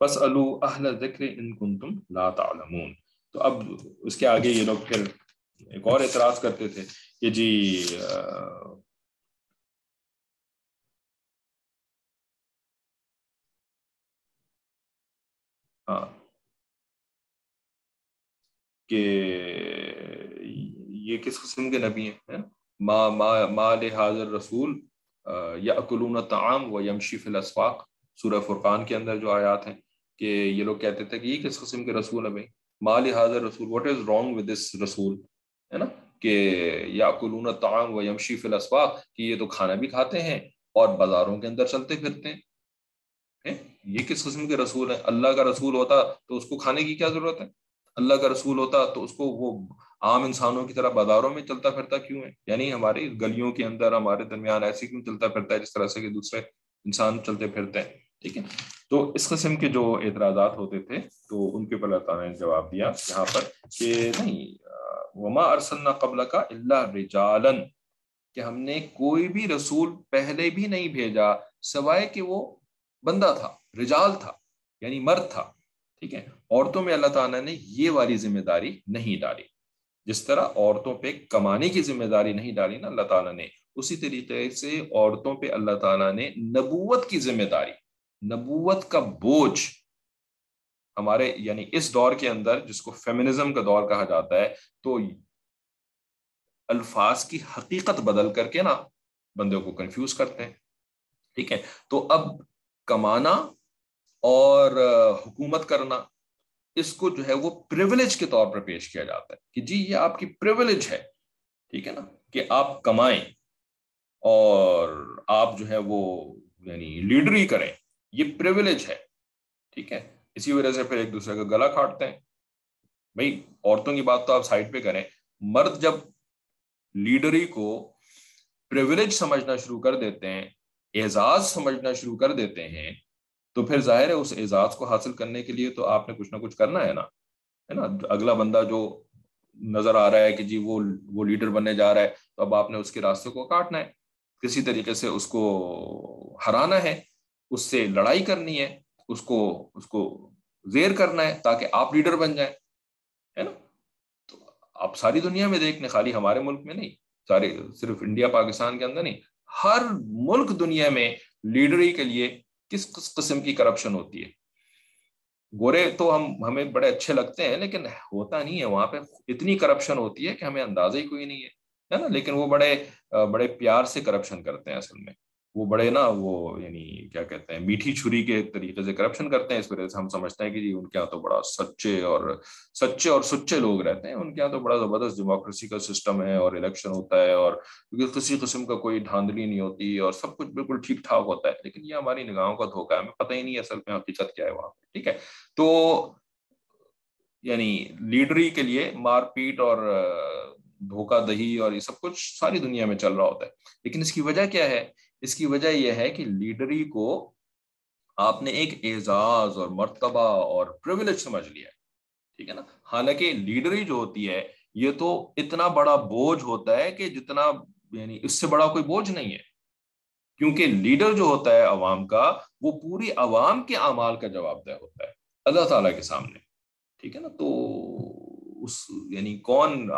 بس الو اہل ذکر ان کنتم لا تعلمون۔ تو اب اس کے آگے یہ لوگ پھر ایک اور اعتراض کرتے تھے کہ جی ہاں کہ یہ کس قسم کے نبی ہیں ما ما ما حاضر رسول یا اکلون تعام و یمشی فی الاسواق سورہ فرقان کے اندر جو آیات ہیں کہ یہ لوگ کہتے تھے کہ یہ کس قسم کے رسول ہے بھائی؟ مال حاضر رسول what is wrong with this رسول؟ ہے نا؟ کہ یا کلون تعام و یمشی فی الاسواق کہ یہ تو کھانا بھی کھاتے ہیں اور بازاروں کے اندر چلتے پھرتے ہیں۔ یہ کس قسم کے رسول ہے اللہ کا رسول ہوتا تو اس کو کھانے کی کیا ضرورت ہے؟ اللہ کا رسول ہوتا تو اس کو وہ عام انسانوں کی طرح بازاروں میں چلتا پھرتا کیوں ہے؟ یعنی ہماری گلیوں کے اندر، ہمارے درمیان ایسے کیوں چلتا پھرتا ہے جس طرح سے کہ دوسرے انسان چلتے پھرتے ہیں؟ ٹھیک ہے؟ تو اس قسم کے جو اعتراضات ہوتے تھے تو ان کے اوپر اللہ تعالیٰ نے جواب دیا یہاں پر کہ نہیں، وما ارسلنا قبل کا اللہ رجالن کہ ہم نے کوئی بھی رسول پہلے بھی نہیں بھیجا، سوائے کہ وہ بندہ تھا، رجال تھا یعنی مرد تھا، ٹھیک ہے؟ عورتوں میں اللہ تعالیٰ نے یہ والی ذمہ داری نہیں ڈالی۔ جس طرح عورتوں پہ کمانے کی ذمہ داری نہیں ڈالی نا اللہ تعالیٰ نے، اسی طریقے سے عورتوں پہ اللہ تعالیٰ نے نبوت کی ذمہ داری، نبوت کا بوجھ ہمارے یعنی اس دور کے اندر جس کو فیمنزم کا دور کہا جاتا ہے، تو الفاظ کی حقیقت بدل کر کے نا بندوں کو کنفیوز کرتے ہیں، ٹھیک ہے؟ تو اب کمانا اور حکومت کرنا، اس کو جو ہے وہ پریولیج کے طور پر پیش کیا جاتا ہے کہ جی یہ آپ کی پریولیج ہے، ٹھیک ہے نا؟ کہ آپ کمائیں اور آپ جو ہے وہ یعنی لیڈری کریں، یہ پریولیج ہے، ٹھیک ہے؟ اسی وجہ سے پھر ایک دوسرے کا گلا کاٹتے ہیں۔ بھائی، عورتوں کی بات تو آپ سائڈ پہ کریں، مرد جب لیڈری کو پریولیج سمجھنا شروع کر دیتے ہیں اعزاز سمجھنا شروع کر دیتے ہیں، تو پھر ظاہر ہے اس اعزاز کو حاصل کرنے کے لیے تو آپ نے کچھ نہ کچھ کرنا ہے نا ہے نا؟ اگلا بندہ جو نظر آ رہا ہے کہ جی وہ وہ لیڈر بننے جا رہا ہے، تو اب آپ نے اس کے راستے کو کاٹنا ہے۔ کسی طریقے سے اس کو ہرانا ہے، اس سے لڑائی کرنی ہے، اس کو اس کو زیر کرنا ہے تاکہ آپ لیڈر بن جائیں، ہے نا؟ تو آپ ساری دنیا میں دیکھنے، خالی ہمارے ملک میں نہیں، سارے، صرف انڈیا، پاکستان کے اندر نہیں ہر ملک دنیا میں لیڈری کے لیے کس کس قسم کی کرپشن ہوتی ہے؟ گورے تو ہم، ہمیں بڑے اچھے لگتے ہیں، لیکن ہوتا نہیں ہے۔ وہاں پہ اتنی کرپشن ہوتی ہے کہ ہمیں اندازہ ہی کوئی نہیں ہے نا؟ لیکن وہ بڑے بڑے پیار سے کرپشن کرتے ہیں اصل میں۔ وہ بڑے نا وہ یعنی کیا کہتے ہیں، میٹھی چھری کے طریقے سے کرپشن کرتے ہیں، اس وجہ سے ہم سمجھتے ہیں کہ جی ان کے یہاں تو بڑا سچے اور سچے اور سچے لوگ رہتے ہیں، ان کے یہاں تو بڑا زبردست ڈیموکریسی کا سسٹم ہے اور الیکشن ہوتا ہے اور کیونکہ کسی قسم کا کوئی دھاندلی نہیں ہوتی اور سب کچھ بالکل ٹھیک ٹھاک ہوتا ہے، لیکن یہ ہماری نگاہوں کا دھوکا ہے، ہمیں پتہ ہی نہیں اصل میں حقیقت کیا ہے وہاں پہ، ٹھیک ہے؟ تو یعنی لیڈری کے لیے مار پیٹ اور دھوکہ دہی اور یہ سب کچھ ساری دنیا میں چل رہا ہوتا ہے، لیکن اس کی وجہ کیا ہے؟ اس کی وجہ یہ ہے کہ لیڈری کو آپ نے ایک اعزاز اور مرتبہ اور پریولیج سمجھ لیا ٹھیک ہے نا؟ حالانکہ لیڈری جو ہوتی ہے، یہ تو اتنا بڑا بوجھ ہوتا ہے کہ جتنا یعنی اس سے بڑا کوئی بوجھ نہیں ہے۔ کیونکہ لیڈر جو ہوتا ہے عوام کا، وہ پوری عوام کے اعمال کا جواب دہ ہوتا ہے، اللہ تعالیٰ کے سامنے۔ ٹھیک ہے نا؟ تو اس یعنی کون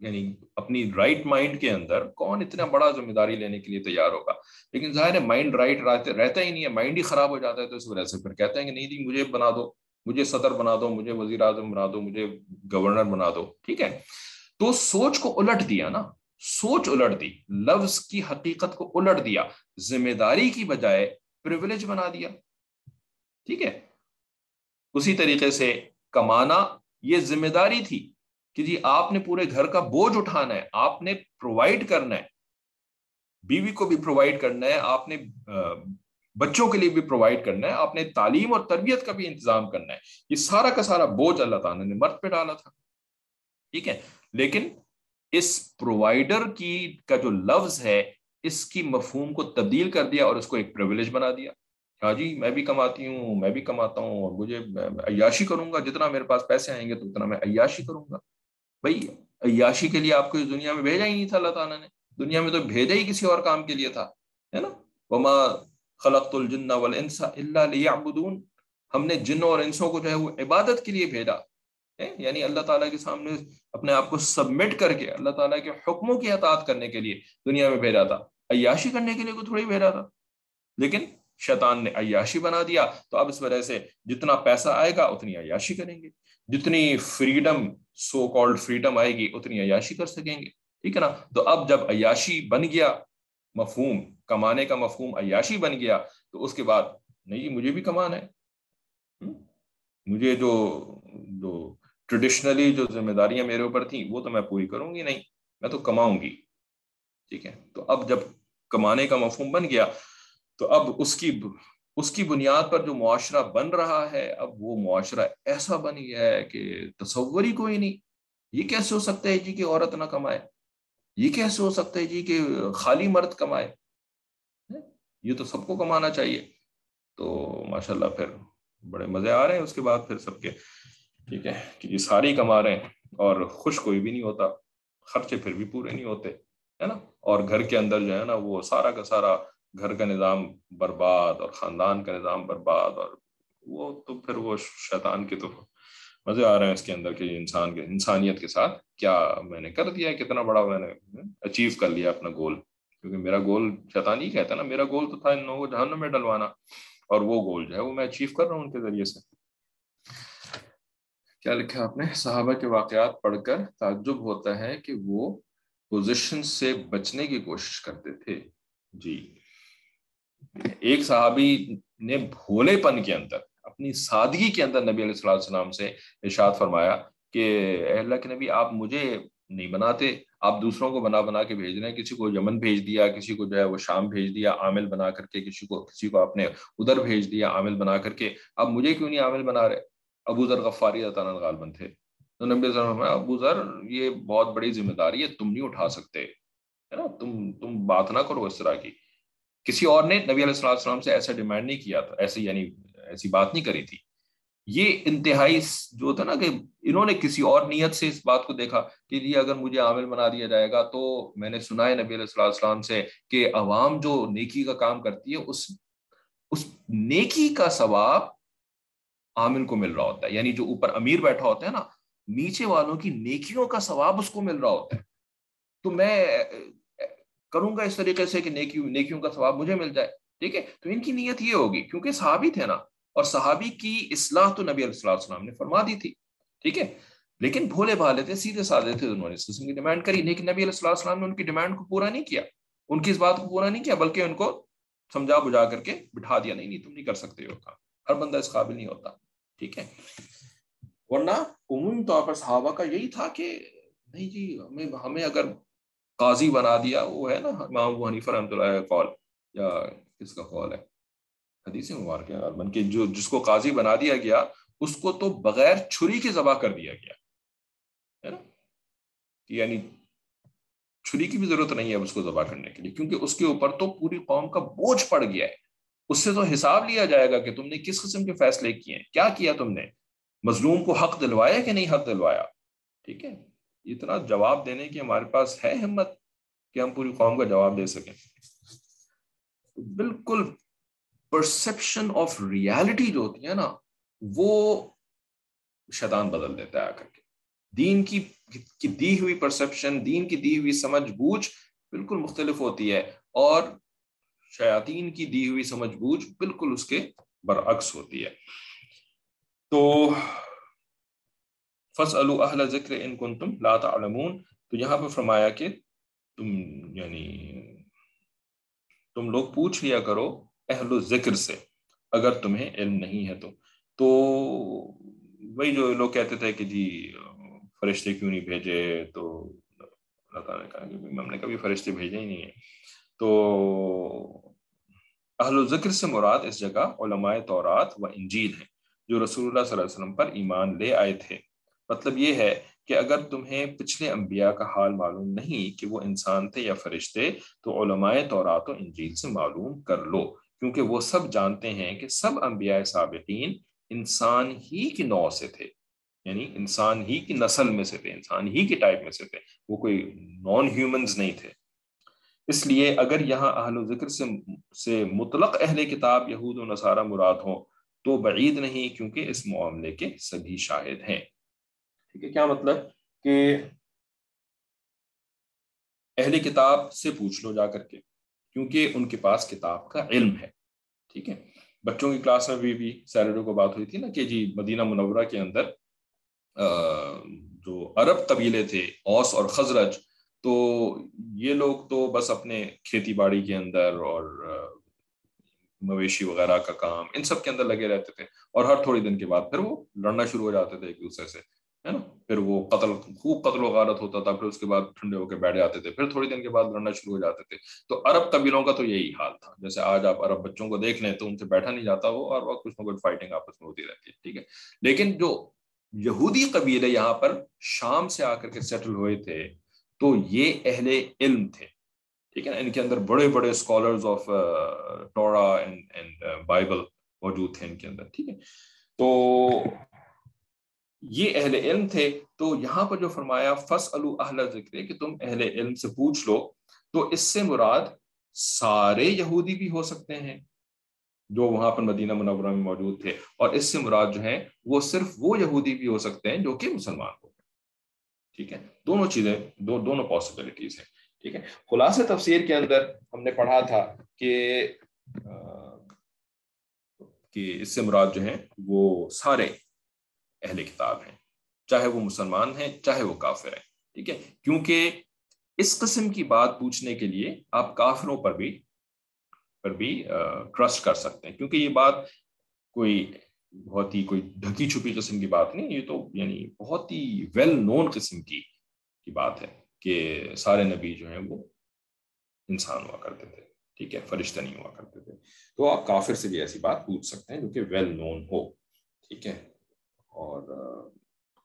یعنی اپنی رائٹ مائنڈ کے اندر کون اتنا بڑا ذمہ داری لینے کے لیے تیار ہوگا؟ لیکن ظاہر ہے مائنڈ رائٹ رہتا ہی نہیں ہے مائنڈ ہی خراب ہو جاتا ہے تو اس وجہ سے پھر کہتے ہیں کہ نہیں جی مجھے بنا دو، مجھے صدر بنا دو، مجھے وزیر اعظم بنا دو، مجھے گورنر بنا دو، ٹھیک ہے؟ تو سوچ کو الٹ دیا نا، سوچ الٹ دی، لفظ کی حقیقت کو الٹ دیا، ذمہ داری کی بجائے پریولیج بنا دیا، ٹھیک ہے؟ اسی طریقے سے کمانا، یہ ذمہ داری تھی۔ کہ جی آپ نے پورے گھر کا بوجھ اٹھانا ہے، آپ نے پرووائڈ کرنا ہے، بیوی کو بھی پرووائڈ کرنا ہے، آپ نے بچوں کے لیے بھی پرووائڈ کرنا ہے، آپ نے تعلیم اور تربیت کا بھی انتظام کرنا ہے۔ یہ سارا کا سارا بوجھ اللہ تعالیٰ نے مرد پہ ڈالا تھا۔ ٹھیک ہے؟ لیکن اس پرووائڈر کی کا جو لفظ ہے، اس کی مفہوم کو تبدیل کر دیا اور اس کو ایک پریولیج بنا دیا۔ ہاں جی میں بھی کماتی ہوں، میں بھی کماتا ہوں اور مجھے عیاشی کروں گا۔ جتنا میرے پاس پیسے آئیں گے، تو اتنا میں عیاشی کروں گا۔ بھائی، عیاشی کے لیے آپ کو اس دنیا میں بھیجا ہی نہیں تھا، اللہ تعالیٰ نے۔ دنیا میں تو بھیجا ہی کسی اور کام کے لیے تھا، ہے نا؟ وما خلقت الجن والانس الا ليعبدون۔ ہم نے جنوں اور انسوں کو جو ہے وہ عبادت کے لیے بھیجا یعنی اللہ تعالیٰ کے سامنے اپنے آپ کو سبمٹ کر کے، اللہ تعالیٰ کے حکموں کی اطاعت کرنے کے لیے دنیا میں بھیجا تھا۔ عیاشی کرنے کے لیے کوئی تھوڑی بھیجا تھا۔ لیکن شیطان نے عیاشی بنا دیا، تو اب اس وجہ سے جتنا پیسہ آئے گا، اتنی عیاشی کریں گے۔ جتنی فریڈم سو کالڈ فریڈم آئے گی، اتنی عیاشی کر سکیں گے۔ ٹھیک ہے نا؟ تو اب جب عیاشی بن گیا، مفہوم، کمانے کا مفہوم عیاشی بن گیا، تو اس کے بعد، نہیں جی مجھے بھی کمانا ہے۔ مجھے جو جو ٹریڈیشنلی جو ذمہ داریاں میرے اوپر تھیں، وہ تو میں پوری کروں گی نہیں، میں تو کماؤں گی۔ ٹھیک ہے؟ تو اب جب کمانے کا مفہوم بن گیا، تو اب اس کی اس کی بنیاد پر جو معاشرہ بن رہا ہے، اب وہ معاشرہ ایسا بن گیا ہے کہ تصور ہی کوئی نہیں۔ یہ کیسے ہو سکتا ہے جی کہ عورت نہ کمائے؟ یہ کیسے ہو سکتا ہے جی کہ خالی مرد کمائے؟ یہ تو سب کو کمانا چاہیے۔ تو ماشاء اللہ پھر بڑے مزے آ رہے ہیں اس کے بعد پھر سب کے۔ ٹھیک ہے، کہ یہ ساری کما رہے ہیں اور خوش کوئی بھی نہیں ہوتا۔ خرچے پھر بھی پورے نہیں ہوتے، ہے نا؟ اور گھر کے اندر جو ہے نا وہ سارا کا سارا گھر کا نظام برباد اور خاندان کا نظام برباد اور وہ تو پھر وہ شیطان کے تو مزے آ رہے ہیں اس کے اندر کہ انسان کے انسانیت کے ساتھ۔ کیا میں نے کر دیا کتنا بڑا میں نے اچیو کر لیا اپنا گول کیونکہ میرا گول شیطان ہی کہتا ہے نا۔ میرا گول تو تھا ان لوگوں کو جہنم میں ڈلوانا اور وہ گول جو ہے وہ میں اچیو کر رہا ہوں ان کے ذریعے سے۔ کیا لکھا آپ نے؟ صحابہ کے واقعات پڑھ کر تعجب ہوتا ہے کہ وہ پوزیشن سے بچنے کی کوشش کرتے تھے۔ جی۔ ایک صحابی نے بھولے پن کے اندر، اپنی سادگی کے اندر نبی علیہ السلام سے ارشاد فرمایا کہ اللہ کے نبی، آپ مجھے نہیں بناتے، آپ دوسروں کو بنا بنا کے بھیج رہے ہیں، کسی کو یمن بھیج دیا، کسی کو جو ہے وہ شام بھیج دیا، عامل بنا کر کے، کسی کو کسی کو آپ نے ادھر بھیج دیا، عامل بنا کر کے۔ اب مجھے کیوں نہیں عامل بنا رہے؟ ابو ذر غفاری تعالیٰ غالبن تھے۔ تو نبی صلی ابو ذر، یہ بہت بڑی ذمہ داری ہے، تم نہیں اٹھا سکتے، ہے نا؟ تم تم بات نہ کرو اس طرح کی۔ کسی اور نے نبی علیہ السلام سے ایسا ڈیمانڈ نہیں کیا تھا، ایسے یعنی ایسی بات نہیں کری تھی۔ یہ انتہائی جو تھا نا کہ انہوں نے کسی اور نیت سے اس بات کو دیکھا کہ یہ اگر مجھے عامل بنا دیا جائے گا تو میں نے سنا ہے نبی علیہ السلام سے کہ عوام جو نیکی کا کام کرتی ہے، اس اس نیکی کا ثواب عامل کو مل رہا ہوتا ہے۔ یعنی جو اوپر امیر بیٹھا ہوتا ہے نا، نیچے والوں کی نیکیوں کا ثواب اس کو مل رہا ہوتا ہے۔ تو میں کروں گا اس طریقے سے کہ نیکی نیکیوں کا ثواب مجھے مل جائے۔ ٹھیک ہے؟ تو ان کی نیت یہ ہوگی، کیونکہ صحابی تھے نا، اور صحابی کی اصلاح تو نبی علیہ السلام نے فرما دی تھی۔ ٹھیک ہے؟ لیکن بھولے بھالے تھے، سیدھے سادے تھے انہوں نے، اس قسم کی ڈیمانڈ کری۔ لیکن نبی علیہ السلام نے ان کی ڈیمانڈ کو پورا نہیں کیا۔ ان کی اس بات کو پورا نہیں کیا، بلکہ ان کو سمجھا بجھا کر کے بٹھا دیا، نہیں نہیں، تم نہیں کر سکتے ہو کام۔ ہر بندہ اس قابل نہیں ہوتا۔ ٹھیک ہے؟ ورنہ عمومی طور پر صحابہ کا یہی تھا کہ نہیں جی ہمیں ہمیں اگر قاضی بنا دیا، وہ ہے نا امام ابو حنیفہ رحمۃ اللہ قول، یا کس کا قول ہے؟ حدیث مبارک ہے، غالباً کہ جو، جس کو قاضی بنا دیا گیا، اس کو تو بغیر چھری کے ذبح کر دیا گیا، ہے نا؟ یعنی چھری کی بھی ضرورت نہیں ہے اس کو ذبح کرنے کے لیے، کیونکہ اس کے اوپر تو پوری قوم کا بوجھ پڑ گیا ہے۔ اس سے تو حساب لیا جائے گا کہ تم نے کس قسم کے فیصلے کیے ہیں، کیا کیا تم نے؟ مظلوم کو حق دلوایا کہ نہیں حق دلوایا؟ ٹھیک ہے؟ اتنا جواب دینے کی ہمارے پاس ہے ہمت کہ ہم پوری قوم کا جواب دے سکیں۔ بالکل پرسپشن آف ریالٹی جو ہوتی ہے نا، وہ شیطان بدل دیتا ہے آ کر کے۔ دین کی دی ہوئی پرسپشن دین کی دی ہوئی سمجھ بوجھ بالکل مختلف ہوتی ہے اور شیاطین کی دی ہوئی سمجھ بوجھ بالکل اس کے برعکس ہوتی ہے۔ تو فص اہل ذکر ان کن تم لا تعلمون تو یہاں پہ فرمایا کہ تم یعنی تم لوگ پوچھ لیا کرو اہل ذکر سے اگر تمہیں علم نہیں ہے تو۔ تو وہی جو لوگ کہتے تھے کہ جی فرشتے کیوں نہیں بھیجے؟ تو اللہ تعالیٰ نے کہا کہ ہم نے کبھی فرشتے بھیجے ہی نہیں ہیں۔ تو اہل ذکر سے مراد اس جگہ علماء تورات و انجیل ہیں جو رسول اللہ صلی اللہ علیہ وسلم پر ایمان لے آئے تھے۔ مطلب یہ ہے کہ اگر تمہیں پچھلے انبیاء کا حال معلوم نہیں کہ وہ انسان تھے یا فرشتے، تو علماء تورات و انجیل سے معلوم کر لو، کیونکہ وہ سب جانتے ہیں کہ سب انبیاء سابقین انسان ہی کی نو سے تھے یعنی انسان ہی کی نسل میں سے تھے، انسان ہی کی ٹائپ میں سے تھے، وہ کوئی نان ہیومنز نہیں تھے۔ اس لیے اگر یہاں اہل و ذکر سے سے مطلق اہل کتاب یہود و نصارہ مراد ہوں تو بعید نہیں، کیونکہ اس معاملے کے سبھی شاہد ہیں۔ ٹھیک ہے، کیا مطلب؟ کہ اہل کتاب سے پوچھ لو جا کر کے، کیونکہ ان کے پاس کتاب کا علم ہے، ٹھیک ہے؟ بچوں کی کلاس میں بھی بھی سیلڈو کو بات ہوئی تھی نا کہ جی مدینہ منورہ کے اندر جو عرب قبیلے تھے، اوس اور خزرج، تو یہ لوگ تو بس اپنے کھیتی باڑی کے اندر اور مویشی وغیرہ کا کام، ان سب کے اندر لگے رہتے تھے، اور ہر تھوڑی دن کے بعد پھر وہ لڑنا شروع ہو جاتے تھے ایک دوسرے سے۔ ہے نا؟ پھر وہ قتل، خوب قتل و غارت ہوتا تھا، پھر اس کے بعد ٹھنڈے ہو کے بیٹھ جاتے تھے، پھر تھوڑی دن کے بعد لڑنا شروع ہو جاتے تھے۔ تو عرب قبیلوں کا تو یہی حال تھا۔ جیسے آج آپ عرب بچوں کو دیکھ لیں تو ان سے بیٹھا نہیں جاتا وہ، اور وقت کچھ نہ کچھ فائٹنگ آپس میں ہوتی رہتی ہے، ٹھیک ہے؟ لیکن جو یہودی قبیلے یہاں پر شام سے آ کر کے سیٹل ہوئے تھے، تو یہ اہل علم تھے، ٹھیک ہے نا؟ ان کے اندر بڑے بڑے scholars of Torah and Bible موجود تھے ان کے اندر، ٹھیک ہے؟ تو یہ اہل علم تھے، تو یہاں پر جو فرمایا فص اہل ذکر کہ تم اہل علم سے پوچھ لو، تو اس سے مراد سارے یہودی بھی ہو سکتے ہیں جو وہاں پر مدینہ منورہ میں موجود تھے۔ اور اس سے مراد جو ہیں وہ صرف وہ یہودی بھی ہو سکتے ہیں جو کہ مسلمان ہو۔ ٹھیک ہے؟ دونوں چیزیں، دو، دونوں پاسبلٹیز ہیں۔ ٹھیک ہے؟ خلاصہ تفسیر کے اندر ہم نے پڑھا تھا کہ کہ اس سے مراد جو ہیں وہ سارے اہل کتاب ہیں۔ چاہے وہ مسلمان ہیں، چاہے وہ کافر ہیں۔ ٹھیک ہے؟ کیونکہ اس قسم کی بات پوچھنے کے لیے آپ کافروں پر بھی پر بھی ٹرسٹ کر سکتے ہیں۔ کیونکہ یہ بات کوئی بہت ہی، کوئی ڈھکی چھپی قسم کی بات نہیں، یہ تو یعنی بہت ہی ویل نون قسم کی کی بات ہے کہ سارے نبی جو ہیں وہ انسان ہوا کرتے تھے۔ ٹھیک ہے؟ فرشتہ نہیں ہوا کرتے تھے۔ تو آپ کافر سے بھی ایسی بات پوچھ سکتے ہیں جو کہ ویل نون ہو۔ ٹھیک ہے؟ اور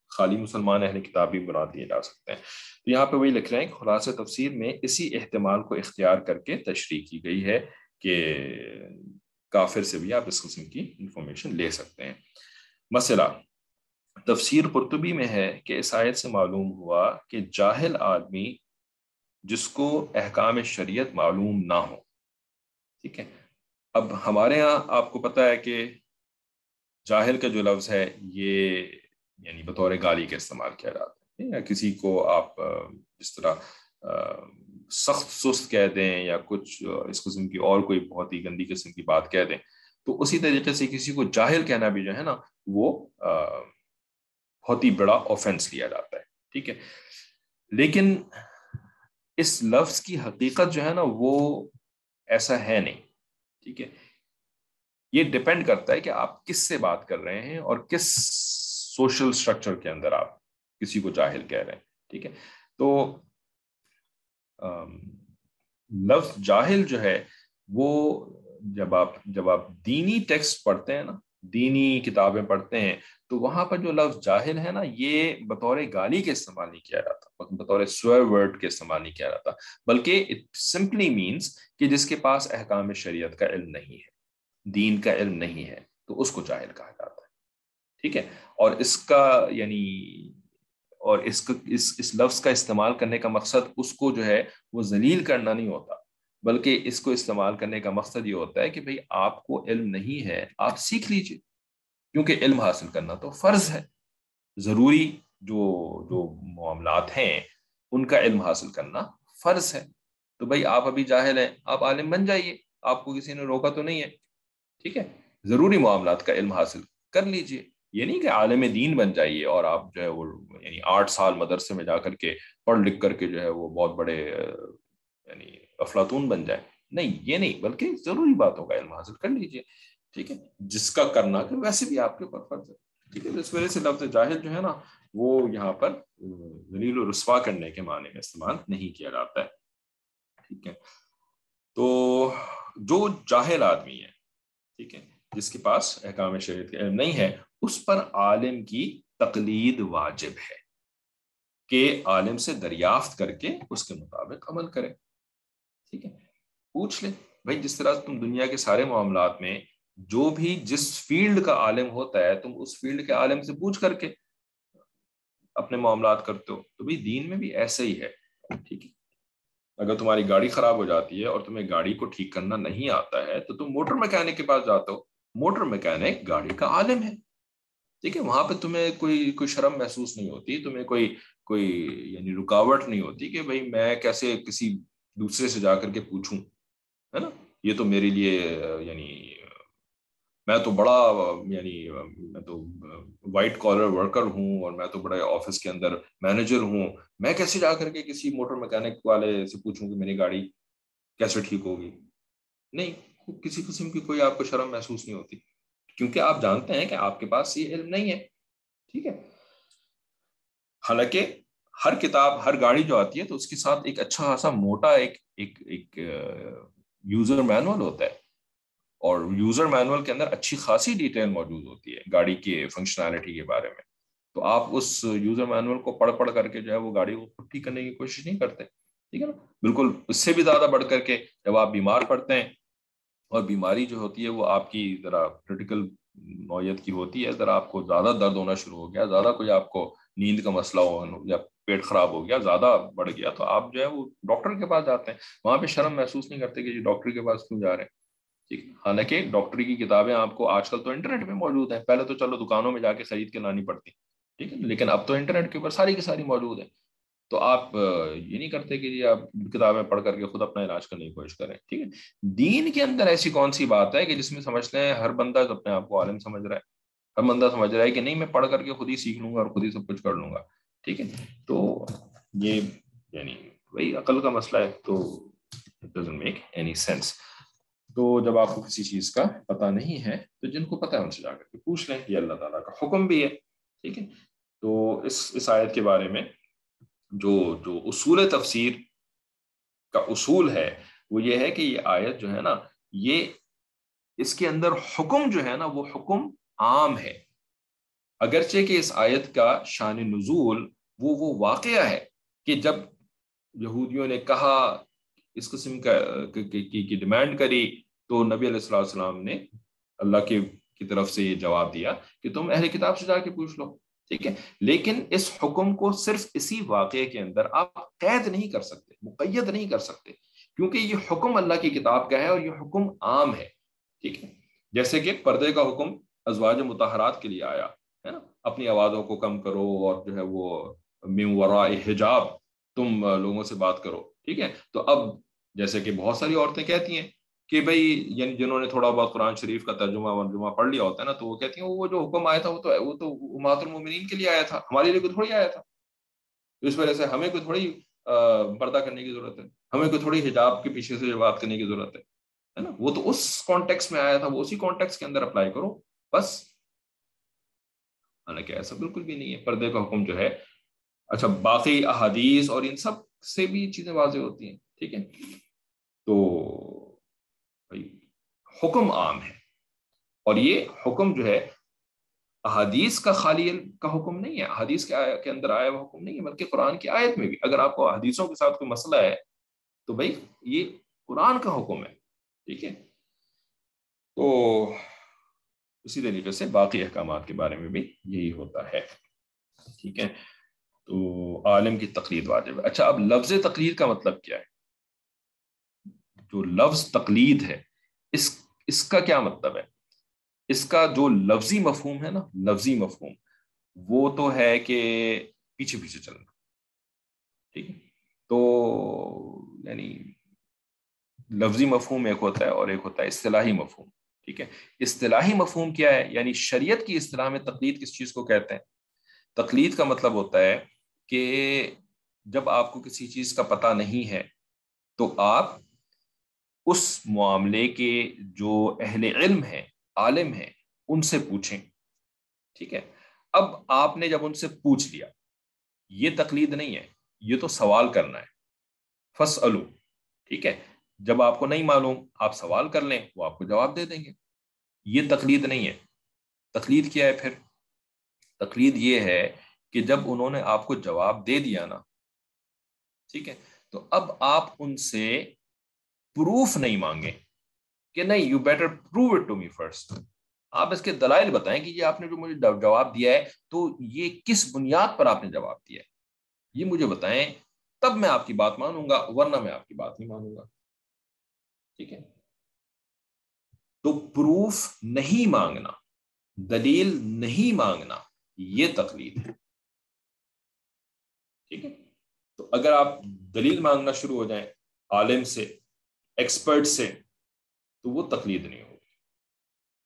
خالی مسلمان اہل کتاب بھی بنا دیے جا سکتے ہیں۔ تو یہاں پہ وہی لکھ رہے ہیں خلاص تفسیر میں اسی احتمال کو اختیار کر کے تشریح کی گئی ہے کہ کافر سے بھی آپ اس قسم کی انفارمیشن لے سکتے ہیں۔ مسئلہ، تفسیر قرطبی میں ہے کہ اس آیت سے معلوم ہوا کہ جاہل آدمی جس کو احکام شریعت معلوم نہ ہو۔ ٹھیک ہے۔ اب ہمارے ہاں آپ کو پتہ ہے کہ جاہل کا جو لفظ ہے، یہ یعنی بطور گالی کا استعمال کیا جاتا ہے یا کسی کو آپ جس طرح سخت سست کہہ دیں یا کچھ اس قسم کی اور کوئی بہت ہی گندی قسم کی بات کہہ دیں، تو اسی طریقے سے کسی کو جاہل کہنا بھی جو ہے نا، وہ بہت ہی بڑا آفینس لیا جاتا ہے، ٹھیک ہے؟ لیکن اس لفظ کی حقیقت جو ہے نا، وہ ایسا ہے نہیں، ٹھیک ہے؟ یہ ڈپینڈ کرتا ہے کہ آپ کس سے بات کر رہے ہیں اور کس سوشل اسٹرکچر کے اندر آپ کسی کو جاہل کہہ رہے ہیں، ٹھیک ہے؟ تو لفظ جاہل جو ہے، وہ جب آپ جب آپ دینی ٹیکسٹ پڑھتے ہیں نا، دینی کتابیں پڑھتے ہیں، تو وہاں پر جو لفظ جاہل ہے نا، یہ بطور گالی کے استعمال نہیں کیا جاتا، بطور سوئر ورڈ کے استعمال نہیں کیا جاتا، بلکہ اٹ سمپلی مینس کہ جس کے پاس احکام شریعت کا علم نہیں ہے۔ دین کا علم نہیں ہے، تو اس کو جاہل کہا جاتا ہے۔ ٹھیک ہے؟ اور اس کا یعنی اور اس اس اس لفظ کا استعمال کرنے کا مقصد اس کو جو ہے وہ ذلیل کرنا نہیں ہوتا، بلکہ اس کو استعمال کرنے کا مقصد یہ ہوتا ہے کہ بھئی آپ کو علم نہیں ہے، آپ سیکھ لیجیے۔ کیونکہ علم حاصل کرنا تو فرض ہے۔ ضروری جو جو معاملات ہیں، ان کا علم حاصل کرنا فرض ہے۔ تو بھائی آپ ابھی جاہل ہیں، آپ عالم بن جائیے، آپ کو کسی نے روکا تو نہیں ہے۔ ٹھیک ہے؟ ضروری معاملات کا علم حاصل کر لیجیے۔ یہ نہیں کہ عالم دین بن جائیے اور آپ جو ہے وہ یعنی آٹھ سال مدرسے میں جا کر کے پڑھ لکھ کر کے جو ہے وہ بہت بڑے یعنی افلاطون بن جائے نہیں، یہ نہیں، بلکہ ضروری باتوں کا علم حاصل کر لیجیے۔ ٹھیک ہے؟ جس کا کرنا کہ ویسے بھی آپ کے اوپر فرض ہے۔ ٹھیک ہے؟ اس وجہ سے لفظ جاہل جو ہے نا، وہ یہاں پر ذلیل و رسوا کرنے کے معنی میں استعمال نہیں کیا جاتا ہے۔ ٹھیک ہے؟ تو جو جاہل آدمی ہے ٹھیک ہے؟ جس کے پاس احکام شریعت کا علم نہیں ہے، اس پر عالم کی تقلید واجب ہے کہ عالم سے دریافت کر کے اس کے مطابق عمل کرے۔ ٹھیک ہے؟ پوچھ لے، بھائی، جس طرح تم دنیا کے سارے معاملات میں جو بھی جس فیلڈ کا عالم ہوتا ہے، تم اس فیلڈ کے عالم سے پوچھ کر کے اپنے معاملات کرتے ہو۔ تو بھی دین میں بھی ایسے ہی ہے۔ ٹھیک ہے؟ اگر تمہاری گاڑی خراب ہو جاتی ہے اور تمہیں گاڑی کو ٹھیک کرنا نہیں آتا ہے، تو تم موٹر میکینک کے پاس جاتے ہو۔ موٹر میکینک گاڑی کا عالم ہے۔ ٹھیک ہے، وہاں پہ تمہیں کوئی کوئی شرم محسوس نہیں ہوتی، تمہیں کوئی کوئی یعنی رکاوٹ نہیں ہوتی کہ بھائی میں کیسے کسی دوسرے سے جا کر کے پوچھوں، ہے نا؟ یہ تو میرے لیے یعنی میں تو بڑا یعنی میں تو وائٹ کالر ورکر ہوں اور میں تو بڑے آفس کے اندر مینیجر ہوں۔ میں کیسے جا کر کے کسی موٹر میکینک والے سے پوچھوں کہ میری گاڑی کیسے ٹھیک ہوگی؟ نہیں، کسی قسم کی کوئی آپ کو شرم محسوس نہیں ہوتی۔ کیونکہ آپ جانتے ہیں کہ آپ کے پاس یہ علم نہیں ہے، ٹھیک ہے؟ حالانکہ ہر کتاب، ہر گاڑی جو آتی ہے تو اس کے ساتھ ایک اچھا خاصا موٹا، ایک ایک ایک یوزر مینول ہوتا ہے۔ اور یوزر مینول کے اندر اچھی خاصی ڈیٹیل موجود ہوتی ہے گاڑی کے فنکشنالٹی کے بارے میں۔ تو آپ اس یوزر مینول کو پڑھ پڑھ کر کے جو ہے وہ گاڑی کو ٹھیک کرنے کی کوشش نہیں کرتے، ٹھیک ہے نا؟ بالکل اس سے بھی زیادہ بڑھ کر کے جب آپ بیمار پڑتے ہیں اور بیماری جو ہوتی ہے وہ آپ کی ذرا کریٹیکل نوعیت کی ہوتی ہے، ذرا آپ کو زیادہ درد ہونا شروع ہو گیا، زیادہ کوئی آپ کو نیند کا مسئلہ ہو یا پیٹ خراب ہو گیا، زیادہ بڑھ گیا تو آپ جو ہے وہ ڈاکٹر کے پاس جاتے ہیں۔ وہاں پہ شرم محسوس نہیں کرتے کہ جی ڈاکٹر کے پاس کیوں جا رہے ہیں؟ جی، حالانکہ ڈاکٹری کی کتابیں آپ کو آج کل تو انٹرنیٹ میں موجود ہیں۔ پہلے تو چلو دکانوں میں جا کے خرید کے لانی پڑتی، ٹھیک ہے۔ لیکن اب تو انٹرنیٹ کے اوپر ساری کی ساری موجود ہیں۔ تو آپ یہ نہیں کرتے کہ جی آپ کتابیں پڑھ کر کے خود اپنا علاج کرنے کی کوشش کریں، ٹھیک ہے۔ دین کے اندر ایسی کون سی بات ہے کہ جس میں سمجھتے ہیں ہر بندہ اپنے آپ کو عالم سمجھ رہا ہے، ہر بندہ سمجھ رہا ہے کہ نہیں، میں پڑھ کر کے خود ہی سیکھ لوں گا اور خود ہی سب کچھ کر لوں گا، ٹھیک ہے۔ تو یہ یعنی وہی عقل کا مسئلہ ہے، تو میک اینی سینس تو جب آپ کو کسی چیز کا پتہ نہیں ہے، تو جن کو پتہ ہے، ان سے جا کر کے پوچھ لیں، یہ اللہ تعالیٰ کا حکم بھی ہے، ٹھیک ہے؟ تو اس اس آیت کے بارے میں جو جو اصول تفسیر کا اصول ہے، وہ یہ ہے کہ یہ آیت جو ہے نا، یہ اس کے اندر حکم جو ہے نا، وہ حکم عام ہے۔ اگرچہ کہ اس آیت کا شان نزول وہ وہ واقعہ ہے کہ جب یہودیوں نے کہا اس قسم کا کی ڈیمانڈ کری تو نبی علیہ السلام السلام نے اللہ کی کی طرف سے یہ جواب دیا کہ تم اہل کتاب سے جا کے پوچھ لو، ٹھیک ہے؟ لیکن اس حکم کو صرف اسی واقعے کے اندر آپ قید نہیں کر سکتے، مقید نہیں کر سکتے، کیونکہ یہ حکم اللہ کی کتاب کا ہے اور یہ حکم عام ہے، ٹھیک ہے؟ جیسے کہ پردے کا حکم ازواج متحرات کے لیے آیا، ہے نا؟ اپنی آوازوں کو کم کرو اور جو ہے وہ حجاب تم لوگوں سے بات کرو۔ ٹھیک ہے؟ تو اب جیسے کہ بہت ساری عورتیں کہتی ہیں کہ بھائی یعنی جنہوں نے تھوڑا بہت قرآن شریف کا ترجمہ ورجمہ پڑھ لیا ہوتا ہے نا، تو وہ کہتی ہیں، وہ جو حکم آیا تھا، وہ تو وہ تو مات المومنین کے لیے آیا تھا، ہمارے لیے کوئی تھوڑی آیا تھا۔ اس وجہ سے ہمیں کوئی تھوڑی پردہ کرنے کی ضرورت ہے، ہمیں کوئی تھوڑی حجاب کے پیچھے سے بات کرنے کی ضرورت ہے نا؟ وہ تو اس کانٹیکس میں آیا تھا، وہ اسی کانٹیکس کے اندر اپلائی کرو، بس۔ حالانکہ ایسا بالکل بھی نہیں ہے پردے کا حکم جو ہے۔ اچھا باقی احادیث اور ان سب سے بھی چیزیں واضح ہوتی ہیں، ٹھیک ہے؟ تو حکم عام ہے۔ اور یہ حکم جو ہے، احادیث کا خالی کا حکم نہیں ہے۔ احادیث کے اندر آیا ہوا حکم نہیں ہے، بلکہ قرآن کی آیت میں بھی۔ اگر آپ کو حدیثوں کے ساتھ کوئی مسئلہ ہے، تو بھائی، یہ قرآن کا حکم ہے، ٹھیک ہے؟ تو اسی طریقے سے باقی احکامات کے بارے میں بھی یہی ہوتا ہے، ٹھیک ہے؟ تو عالم کی تقلید واجب ہے۔ اچھا اب لفظ تقلید کا مطلب کیا ہے؟ جو لفظ تقلید ہے، اس اس کا کیا مطلب ہے؟ اس کا جو لفظی مفہوم ہے نا، لفظی مفہوم، وہ تو ہے کہ پیچھے پیچھے چلنا۔ ٹھیک ہے؟ تو یعنی لفظی مفہوم ایک ہوتا ہے اور ایک ہوتا ہے اصطلاحی مفہوم۔ ٹھیک ہے؟ اصطلاحی مفہوم کیا ہے؟ یعنی شریعت کی اصطلاح میں تقلید کس چیز کو کہتے ہیں؟ تقلید کا مطلب ہوتا ہے کہ جب آپ کو کسی چیز کا پتہ نہیں ہے تو آپ اس معاملے کے جو اہل علم ہیں، عالم ہیں، ان سے پوچھیں۔ ٹھیک ہے؟ اب آپ نے جب ان سے پوچھ لیا، یہ تقلید نہیں ہے، یہ تو سوال کرنا ہے۔ فس ٹھیک ہے؟ جب آپ کو نہیں معلوم، آپ سوال کر لیں، وہ آپ کو جواب دے دیں گے۔ یہ تقلید نہیں ہے۔ تقلید کیا ہے پھر؟ تقلید یہ ہے کہ جب انہوں نے آپ کو جواب دے دیا نا، ٹھیک ہے، تو اب آپ ان سے پروف نہیں مانگے کہ نہیں you better prove it to me first آپ اس کے دلائل بتائیں کہ یہ آپ نے جو مجھے جواب دیا ہے، تو یہ کس بنیاد پر آپ نے جواب دیا ہے؟ یہ مجھے بتائیں، تب میں آپ کی بات مانوں گا، ورنہ میں آپ کی بات نہیں مانوں گا۔ ٹھیک ہے؟ تو پروف نہیں مانگنا، دلیل نہیں مانگنا یہ تقلید ہے۔ ٹھیک ہے؟ تو اگر آپ دلیل مانگنا شروع ہو جائیں عالم سے ایکسپرٹ سے، تو وہ تقلید نہیں ہوگی۔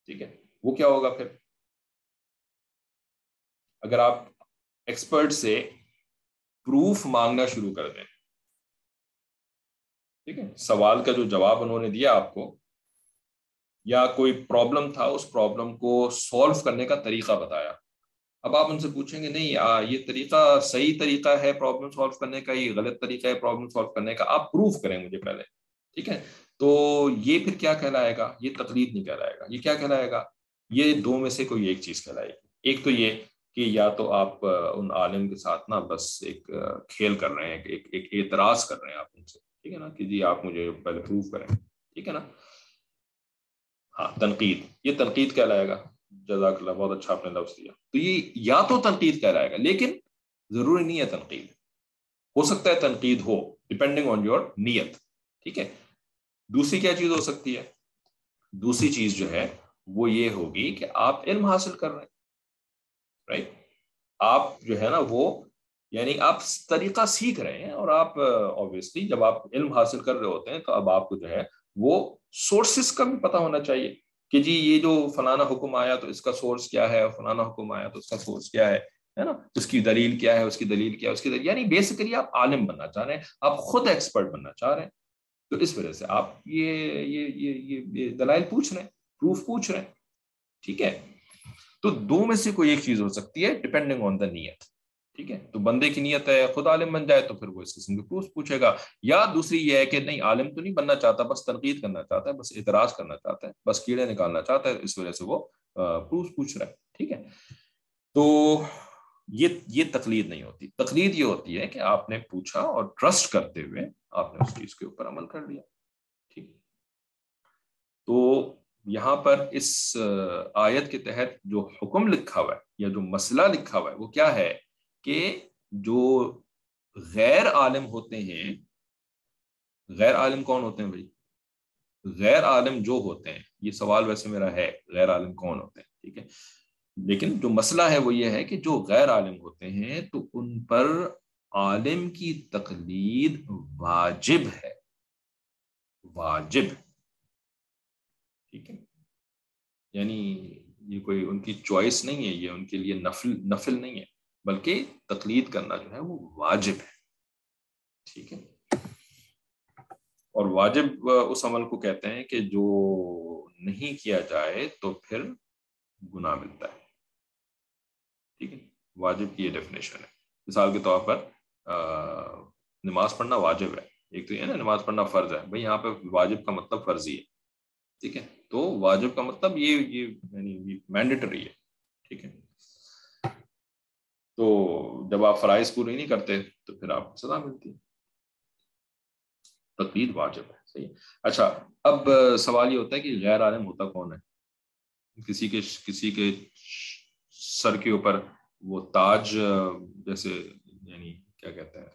ٹھیک ہے؟ وہ کیا ہوگا پھر؟ اگر آپ ایکسپرٹ سے پروف مانگنا شروع کر دیں۔ ٹھیک ہے؟ سوال کا جو جواب انہوں نے دیا آپ کو، یا کوئی پرابلم تھا، اس پرابلم کو سولو کرنے کا طریقہ بتایا۔ اب آپ ان سے پوچھیں گے نہیں آ, یہ طریقہ صحیح طریقہ ہے پرابلم سالو کرنے کا یہ غلط طریقہ ہے پرابلم سالو کرنے کا آپ پروف کریں مجھے پہلے ٹھیک ہے؟ تو یہ پھر کیا کہلائے گا؟ یہ تقلید نہیں کہلائے گا یہ کیا کہلائے گا؟ یہ دو میں سے کوئی ایک چیز کہلائے گی۔ ایک تو یہ کہ یا تو آپ ان عالم کے ساتھ نا بس ایک کھیل کر رہے ہیں ایک ایک اعتراض کر رہے ہیں آپ ان سے ٹھیک ہے نا؟ کہ جی آپ مجھے پہلے پروف کریں ٹھیک ہے نا؟ ہاں تنقید یہ تنقید کہلائے گا۔ جزاک اللہ، بہت اچھا آپ نے لفظ دیا۔ تو یہ یا تو تنقید کہلائے گا، لیکن ضروری نہیں ہے تنقید۔ ہو سکتا ہے تنقید ہو ڈپینڈنگ آن یور نیت، ٹھیک ہے؟ دوسری کیا چیز ہو سکتی ہے؟ دوسری چیز جو ہے، وہ یہ ہوگی کہ آپ علم حاصل کر رہے ہیں رائٹ آپ جو ہے نا، وہ یعنی آپ طریقہ سیکھ رہے ہیں اور آپ آبویسلی جب آپ علم حاصل کر رہے ہوتے ہیں تو اب آپ کو جو ہے، وہ سورسز کا بھی پتہ ہونا چاہیے۔ کہ جی یہ جو فلانا حکم آیا تو اس کا سورس کیا ہے فلانا حکم آیا تو اس کا سورس کیا ہے نا؟ اس کی دلیل کیا ہے، اس کی دلیل کیا ہے، اس کی دلیل یعنی بیسیکلی آپ عالم بننا چاہ رہے ہیں، آپ خود ایکسپرٹ بننا چاہ رہے ہیں۔ تو اس وجہ سے آپ یہ یہ یہ دلائل پوچھ رہے ہیں پروف پوچھ رہے ہیں، ٹھیک ہے؟ تو دو میں سے کوئی ایک چیز ہو سکتی ہے ڈپینڈنگ آن دا نیت۔ ٹھیک ہے؟ تو بندے کی نیت ہے، خود عالم بن جائے تو پھر وہ اس قسم کے پروف پوچھے گا۔ یا دوسری یہ ہے کہ نہیں، عالم تو نہیں بننا چاہتا، بس تنقید کرنا چاہتا ہے، بس اعتراض کرنا چاہتا ہے، بس کیڑے نکالنا چاہتا ہے، اس وجہ سے وہ پروف پوچھ رہا ہے۔ ٹھیک ہے؟ تو یہ یہ تقلید نہیں ہوتی۔ تقلید یہ ہوتی ہے کہ آپ نے پوچھا اور ٹرسٹ کرتے ہوئے آپ نے اس چیز کے اوپر عمل کر لیا۔ ٹھیک۔ تو یہاں پر اس آیت کے تحت جو حکم لکھا ہوا ہے یا جو مسئلہ لکھا ہوا ہے وہ کیا ہے؟ کہ جو غیر عالم ہوتے ہیں، غیر عالم کون ہوتے ہیں بھائی؟ غیر عالم جو ہوتے ہیں، یہ سوال ویسے میرا ہے، غیر عالم کون ہوتے ہیں؟ ٹھیک ہے؟ لیکن جو مسئلہ ہے وہ یہ ہے کہ جو غیر عالم ہوتے ہیں تو ان پر عالم کی تقلید واجب ہے، واجب۔ ٹھیک ہے؟ یعنی یہ کوئی ان کی چوائس نہیں ہے، یہ ان کے لیے نفل نفل نہیں ہے۔ بلکہ تقلید کرنا جو ہے وہ واجب ہے۔ ٹھیک ہے؟ اور واجب اس عمل کو کہتے ہیں کہ جو نہیں کیا جائے تو پھر گناہ ملتا ہے۔ ٹھیک ہے؟ واجب کی یہ ڈیفینیشن ہے۔ مثال کے طور پر نماز پڑھنا واجب ہے۔ ایک تو یہ نا، نماز پڑھنا فرض ہے۔ بھائی، یہاں پہ واجب کا مطلب فرضی ہے۔ ٹھیک ہے؟ تو واجب کا مطلب یہ یہ یعنی مینڈیٹری ہے۔ ٹھیک ہے؟ تو جب آپ فرائض پوری نہیں کرتے تو پھر آپ کو سزا ملتی ہے۔ تقلید واجب ہے، صحیح اچھا اب سوال یہ ہوتا ہے کہ غیر عالم ہوتا کون ہے؟ کسی کے کسی کے سر کے اوپر وہ تاج، جیسے یعنی کیا کہتے ہیں،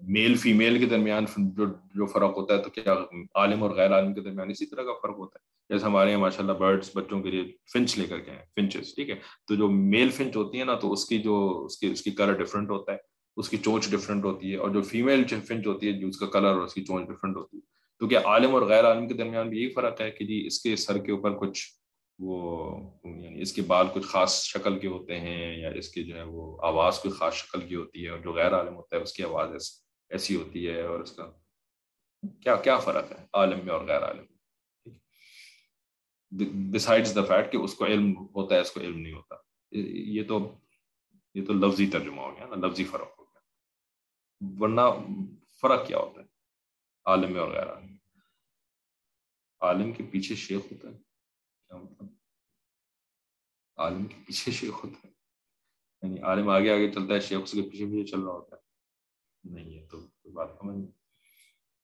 میل، فیمیل کے درمیان جو جو فرق ہوتا ہے تو کیا عالم اور غیر عالم کے درمیان اسی طرح کا فرق ہوتا ہے؟ جیسے ہمارے یہاں ماشاء اللہ برڈس بچوں کے لیے فنچ لے کر کے ہیں فنچز ٹھیک ہے؟ تو جو میل فنچ ہوتی ہے نا، تو اس کی جو، اس کی اس کی کلر ڈفرینٹ ہوتا ہے، اس کی چونچ ڈفرینٹ ہوتی ہے اور جو فیمیل فنچ ہوتی ہے، جو اس کا کلر اور اس کی چونچ ڈفرینٹ ہوتی ہے۔ تو کیا عالم اور غیر عالم کے درمیان بھی یہی فرق ہے کہ جی اس کے سر کے اوپر کچھ وہ یعنی اس کے بال کچھ خاص شکل کے ہوتے ہیں یا اس کی جو ہے وہ آواز کوئی خاص شکل کی ہوتی ہے اور جو غیر عالم ہوتا ہے، اس کی آواز ایسی ہوتی ہے اور اس کا کیا کیا فرق ہے عالم میں اور غیر عالم ڈسائڈز دا فیکٹ کہ اس کو علم ہوتا ہے، اس کو علم نہیں ہوتا۔ یہ تو یہ تو لفظی ترجمہ ہو گیا نا، لفظی فرق ہو گیا۔ ورنہ فرق کیا ہوتا ہے؟ عالم اور غیر عالم عالم کے پیچھے شیخ ہوتا ہے؟ کیا مطلب؟ عالم کے پیچھے شیخ ہوتا ہے؟ یعنی عالم آگے آگے چلتا ہے، شیخ اس کے پیچھے پیچھے چل رہا ہوتا ہے۔ نہیں ہے تو کوئی بات سمجھ نہیں۔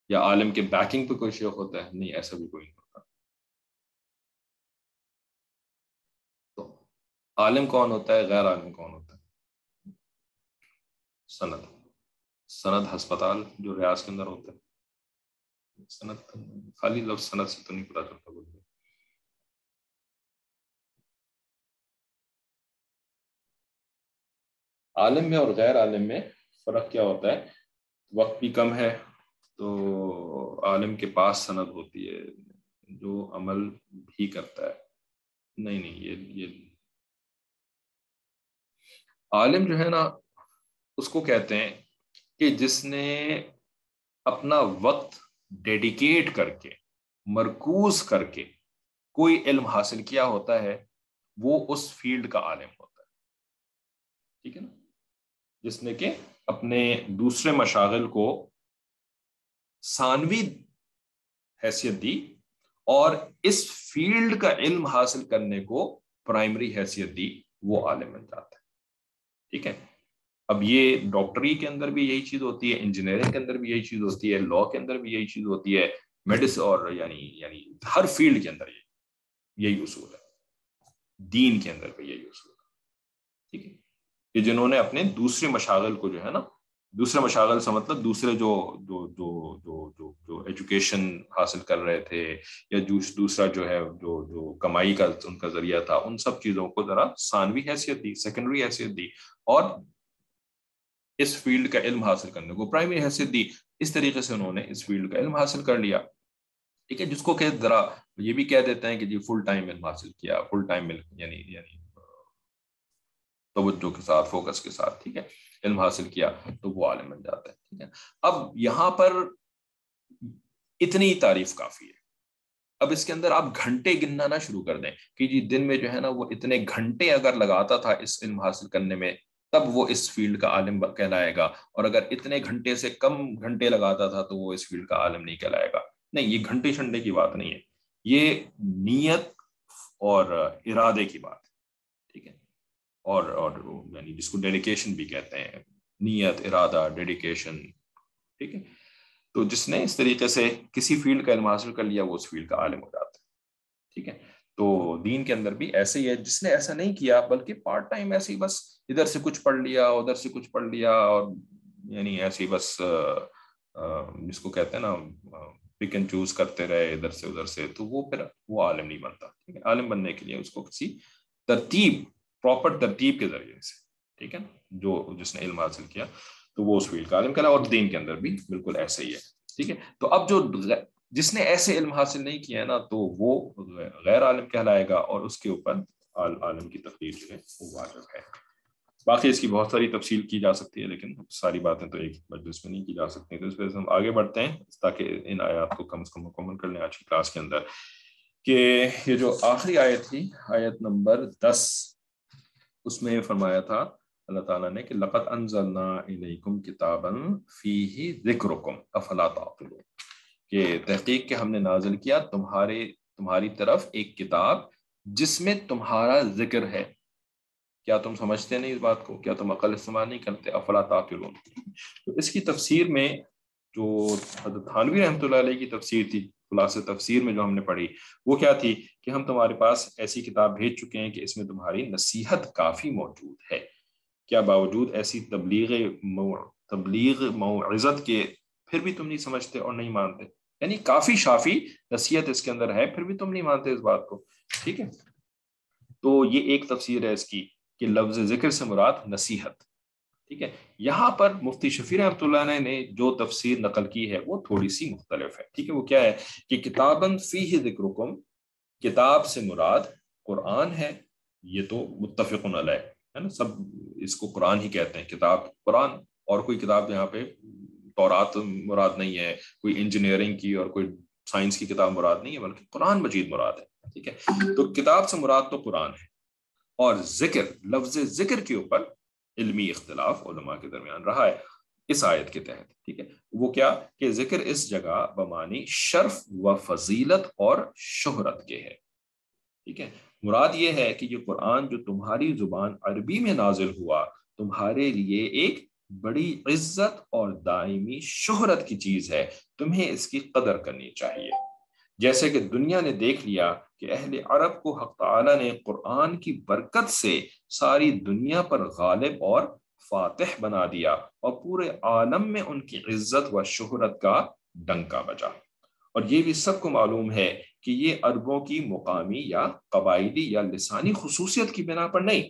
یا عالم کے بیکنگ پہ کوئی شیخ ہوتا ہے؟ نہیں، ایسا بھی کوئی نہیں۔ عالم کون ہوتا ہے، غیر عالم کون ہوتا ہے؟ سند۔ سند ہسپتال جو ریاض کے اندر ہوتا ہے۔ سند، خالی لفظ سند سے تو نہیں پتا چلتا بولتے عالم میں اور غیر عالم میں فرق کیا ہوتا ہے؟ وقت بھی کم ہے تو عالم کے پاس سند ہوتی ہے، جو عمل بھی کرتا ہے۔ نہیں نہیں، یہ یہ عالم جو ہے نا، اس کو کہتے ہیں کہ جس نے اپنا وقت ڈیڈیکیٹ کر کے، مرکوز کر کے کوئی علم حاصل کیا ہوتا ہے، وہ اس فیلڈ کا عالم ہوتا ہے۔ ٹھیک ہے نا؟ جس نے کہ اپنے دوسرے مشاغل کو ثانوی حیثیت دی اور اس فیلڈ کا علم حاصل کرنے کو پرائمری حیثیت دی، وہ عالم بن جاتا ہے۔ ٹھیک ہے؟ اب یہ ڈاکٹری کے اندر بھی یہی چیز ہوتی ہے، انجینئرنگ کے اندر بھی یہی چیز ہوتی ہے لا کے اندر بھی یہی چیز ہوتی ہے، میڈس اور یعنی یعنی ہر فیلڈ کے اندر یہی اصول ہے۔ دین کے اندر بھی یہی اصول ہے۔ ٹھیک ہے؟ کہ جنہوں نے اپنے دوسرے مشاغل کو جو ہے نا دوسرے مشاغل سے مطلب دوسرے جو جو جو جو جو جو ایجوکیشن حاصل کر رہے تھے یا دوسرا جو ہے جو جو کمائی کا ان کا ذریعہ تھا، ان سب چیزوں کو ذرا ثانوی حیثیت دی سیکنڈری حیثیت دی اور اس فیلڈ کا علم حاصل کرنے کو پرائمری حیثیت دی۔ اس طریقے سے انہوں نے اس فیلڈ کا علم حاصل کر لیا۔ ٹھیک ہے، جس کو کہ ذرا یہ بھی کہہ دیتے ہیں کہ جی فل ٹائم علم حاصل کیا فل ٹائم یعنی یعنی توجہ کے ساتھ فوکس کے ساتھ، ٹھیک ہے۔ علم حاصل کیا تو وہ عالم بن جاتا ہے، ٹھیک ہے۔ اب یہاں پر اتنی تعریف کافی ہے۔ اب اس کے اندر آپ گھنٹے گننا نہ شروع کر دیں کہ جی دن میں جو ہے نا وہ اتنے گھنٹے اگر لگاتا تھا اس علم حاصل کرنے میں، تب وہ اس فیلڈ کا عالم کہلائے گا۔ اور اگر اتنے گھنٹے سے کم گھنٹے لگاتا تھا تو وہ اس فیلڈ کا عالم نہیں کہلائے گا۔ نہیں، یہ گھنٹے شنٹے کی بات نہیں ہے۔ یہ نیت اور ارادے کی بات ہے۔ اور اور یعنی جس کو ڈیڈیکیشن بھی کہتے ہیں، نیت، ارادہ ڈیڈیکیشن ٹھیک ہے؟ تو جس نے اس طریقے سے کسی فیلڈ کا علم حاصل کر لیا، وہ اس فیلڈ کا عالم ہو جاتا ہے، ٹھیک ہے؟ تو دین کے اندر بھی ایسے ہی ہے، جس نے ایسا نہیں کیا، بلکہ پارٹ ٹائم ایسے ہی بس ادھر سے کچھ پڑھ لیا، ادھر سے کچھ پڑھ لیا، اور یعنی ایسے ہی بس جس کو کہتے ہیں نا پک اینڈ چوز کرتے رہے، ادھر سے ادھر سے، تو وہ پھر وہ عالم نہیں بنتا، ٹھیک ہے؟ عالم بننے کے لیے اس کو کسی ترتیب پراپر ترتیب کے ذریعے سے، ٹھیک ہے؟ جو جس نے علم حاصل کیا، تو وہ اس فیلڈ کا عالم کہنا اور دین کے اندر بھی بالکل ایسے ہی ہے، ٹھیک ہے؟ تو اب جو جس نے ایسے علم حاصل نہیں کیا ہے نا، تو وہ غیر عالم کہلائے گا اور اس کے اوپر عالم کی تقریر جو ہے، وہ واجب ہے۔ باقی اس کی بہت ساری تفصیل کی جا سکتی ہے، لیکن ساری باتیں تو ایک مجلس میں نہیں کی جا سکتی، تو اس وجہ سے ہم آگے بڑھتے ہیں تاکہ ان آیات کو کم از کم مکمل کر لیں آج کی کلاس کے اندر۔ کہ یہ جو آخری آیت تھی، آیت نمبر دس اس میں فرمایا تھا، اللہ تعالیٰ نے کہ لقت انزلنا الیکم کتابا فیہ ذکرکم، افلا تعقلون۔ کہ تحقیق کے ہم نے نازل کیا تمہارے، تمہاری طرف ایک کتاب جس میں تمہارا ذکر ہے۔ کیا تم سمجھتے نہیں اس بات کو؟ کیا تم عقل استعمال نہیں کرتے؟ افلا تعقلون۔ تو اس کی تفسیر میں جو حضرت تھانوی رحمۃ اللہ علیہ کی تفسیر تھی خلاص تفسیر میں جو ہم نے پڑھی، وہ کیا تھی کہ ہم تمہارے پاس ایسی کتاب بھیج چکے ہیں کہ اس میں تمہاری نصیحت کافی موجود ہے۔ کیا باوجود ایسی تبلیغ تبلیغ معزت کے پھر بھی تم نہیں سمجھتے اور نہیں مانتے؟ یعنی کافی شافی نصیحت اس کے اندر ہے، پھر بھی تم نہیں مانتے اس بات کو۔ ٹھیک ہے؟ تو یہ ایک تفسیر ہے اس کی کہ لفظ ذکر سے مراد نصیحت۔ ٹھیک ہے؟ یہاں پر مفتی شفیع رحمۃ اللہ نے جو تفسیر نقل کی ہے، وہ تھوڑی سی مختلف ہے۔ ٹھیک ہے؟ وہ کیا ہے کہ کتابن فی ذکر کتاب سے مراد قرآن ہے، یہ تو متفق علیہ، ہے نا؟ سب اس کو قرآن ہی کہتے ہیں۔ کتاب، قرآن، اور کوئی کتاب یہاں پہ تورات مراد نہیں ہے، کوئی انجینئرنگ کی اور کوئی سائنس کی کتاب مراد نہیں ہے، بلکہ قرآن مجید مراد ہے۔ ٹھیک ہے؟ تو کتاب سے مراد تو قرآن ہے۔ اور ذکر، لفظ ذکر کے اوپر علمی اختلاف علماء کے درمیان رہا ہے اس آیت کے تحت، ٹھیک ہے؟ وہ کیا کہ ذکر اس جگہ بمانی شرف و فضیلت اور شہرت کے ہے، ٹھیک ہے؟ مراد یہ ہے کہ یہ قرآن جو تمہاری زبان عربی میں نازل ہوا، تمہارے لیے ایک بڑی عزت اور دائمی شہرت کی چیز ہے، تمہیں اس کی قدر کرنی چاہیے۔ جیسے کہ دنیا نے دیکھ لیا کہ اہل عرب کو حق تعالی نے قرآن کی برکت سے ساری دنیا پر غالب اور فاتح بنا دیا اور پورے عالم میں ان کی عزت و شہرت کا ڈنکا بجا۔ اور یہ بھی سب کو معلوم ہے کہ یہ عربوں کی مقامی یا قبائلی یا لسانی خصوصیت کی بنا پر نہیں،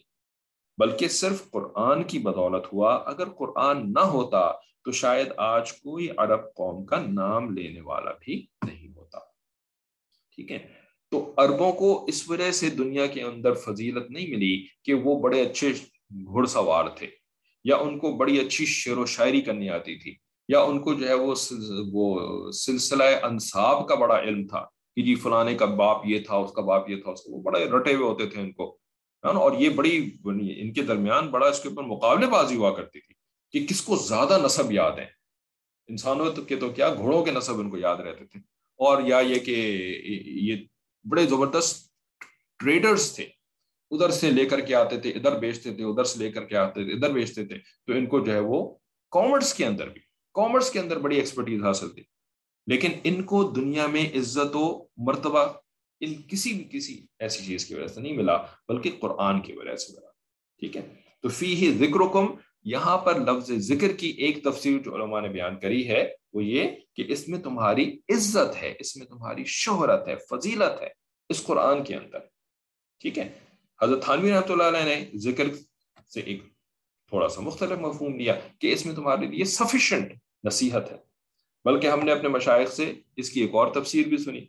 بلکہ صرف قرآن کی بدولت ہوا۔ اگر قرآن نہ ہوتا تو شاید آج کوئی عرب قوم کا نام لینے والا بھی نہیں۔ ٹھیک ہے؟ تو عربوں کو اس وجہ سے دنیا کے اندر فضیلت نہیں ملی کہ وہ بڑے اچھے گھڑ سوار تھے، یا ان کو بڑی اچھی شعر و شاعری کرنی آتی تھی، یا ان کو جو ہے وہ وہ سلسلہ انصاب کا بڑا علم تھا کہ جی فلانے کا باپ یہ تھا، اس کا باپ یہ تھا، اس وہ بڑے رٹے ہوئے ہوتے تھے ان کو اور یہ بڑی ان کے درمیان بڑا اس کے اوپر مقابلے بازی ہوا کرتی تھی کہ کس کو زیادہ نصب یاد ہے انسانوں کے تو کیا گھوڑوں کے نصب ان کو یاد رہتے تھے۔ اور یا یہ کہ یہ بڑے زبردست ٹریڈرز تھے، ادھر سے لے کر کے آتے تھے، ادھر بیچتے تھے، ادھر سے لے کر کے آتے تھے، ادھر بیچتے تھے۔ تو ان کو جو ہے وہ کامرس کے اندر بھی کامرس کے اندر بڑی ایکسپرٹیز حاصل تھی۔ لیکن ان کو دنیا میں عزت و مرتبہ ان کسی بھی کسی ایسی چیز کی وجہ سے نہیں ملا، بلکہ قرآن کی وجہ سے ملا۔ ٹھیک ہے؟ تو فی ہی ذکر یہاں پر لفظ ذکر کی ایک تفسیر جو علماء نے بیان کری ہے، وہ یہ کہ اس میں تمہاری عزت ہے، اس میں تمہاری شہرت ہے، فضیلت ہے اس قرآن کے اندر۔ ٹھیک ہے؟ حضرت تھانوی رحمۃ اللہ علیہ نے ذکر سے ایک تھوڑا سا مختلف مفہوم لیا کہ اس میں تمہارے لیے سفیشنٹ نصیحت ہے۔ بلکہ ہم نے اپنے مشائق سے اس کی ایک اور تفسیر بھی سنی۔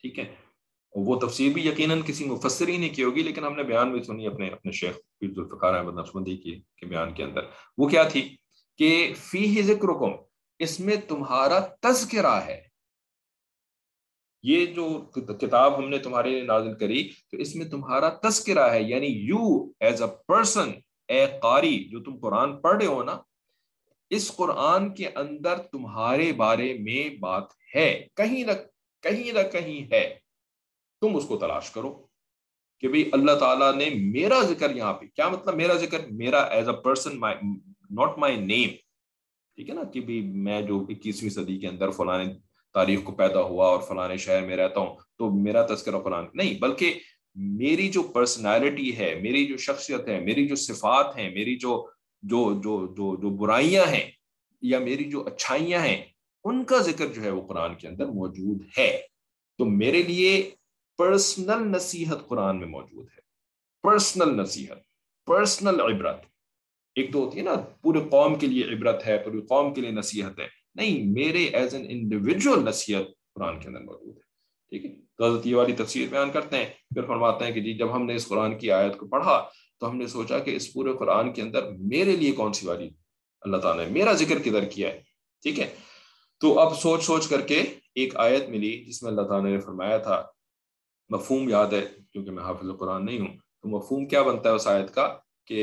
ٹھیک ہے؟ وہ تفسیر بھی یقیناً کسی مفسر ہی نہیں کی ہوگی، لیکن ہم نے بیان بھی سنی اپنے اپنے شیخ احمد نقشبندی کی، کے بیان کے اندر۔ وہ کیا تھی؟ کہ فی ہی ذکر اس میں تمہارا تذکرہ ہے۔ یہ جو کتاب ہم نے تمہارے لیے نازل کری، تو اس میں تمہارا تذکرہ ہے۔ یعنی you as a person a قاری، جو تم قرآن پڑھ رہے ہو نا، اس قرآن کے اندر تمہارے بارے میں بات ہے۔ کہیں نہ کہیں نہ کہیں ہے۔ تم اس کو تلاش کرو کہ بھئی اللہ تعالیٰ نے میرا ذکر یہاں پہ کیا مطلب میرا ذکر؟ میرا as a person not my name ٹھیک ہے نا؟ کہ بھی میں جو اکیسویں صدی کے اندر فلاں تاریخ کو پیدا ہوا اور فلاں شہر میں رہتا ہوں، تو میرا تذکرہ فلان نہیں، بلکہ میری جو پرسنالٹی ہے، میری جو شخصیت ہے، میری جو صفات ہیں، میری جو جو جو جو جو برائیاں ہیں یا میری جو اچھائیاں ہیں، ان کا ذکر جو ہے وہ قرآن کے اندر موجود ہے۔ تو میرے لیے پرسنل نصیحت قرآن میں موجود ہے۔ پرسنل نصیحت پرسنل عبرت۔ ایک تو ہوتی ہے نا پورے قوم کے لیے عبرت ہے، پوری قوم کے لیے نصیحت ہے۔ نہیں، میرے ایز این انڈیویجول نصیحت قرآن کے اندر موجود ہے۔ ٹھیک ہے؟ تو حضرت یہ والی تفسیر بیان کرتے ہیں۔ پھر فرماتے ہیں کہ جی جب ہم نے اس قرآن کی آیت کو پڑھا، تو ہم نے سوچا کہ اس پورے قرآن کے اندر میرے لیے کون سی والی اللہ تعالیٰ نے میرا ذکر کدھر کیا ہے؟ ٹھیک ہے؟ تو اب سوچ سوچ کر کے ایک آیت ملی جس میں اللہ تعالیٰ نے فرمایا تھا مفہوم یاد ہے کیونکہ میں حافظ قرآن نہیں ہوں۔ تو مفہوم کیا بنتا ہے اس آیت کا کہ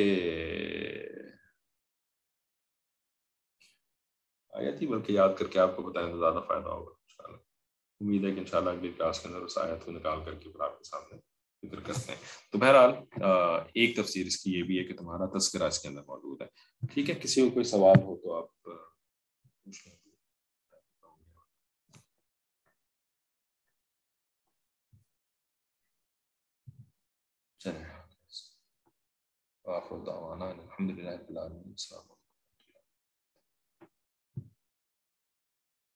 آیت ہی بلکہ یاد کر کے آپ کو بتائیں تو زیادہ فائدہ ہوگا انشاءاللہ۔ امید ہے کہ انشاءاللہ اگلی کلاس کے اندر اس آیت کو نکال کر کے پھر آپ کے سامنے ذکر کرتے ہیں۔ تو بہرحال ایک تفسیر اس کی یہ بھی ہے کہ تمہارا تذکرہ اس کے اندر موجود ہے۔ ٹھیک ہے، کسی کو کوئی سوال ہو تو آپ پوچھ لیں۔ آخر دعوانا الحمد لله رب العالمين.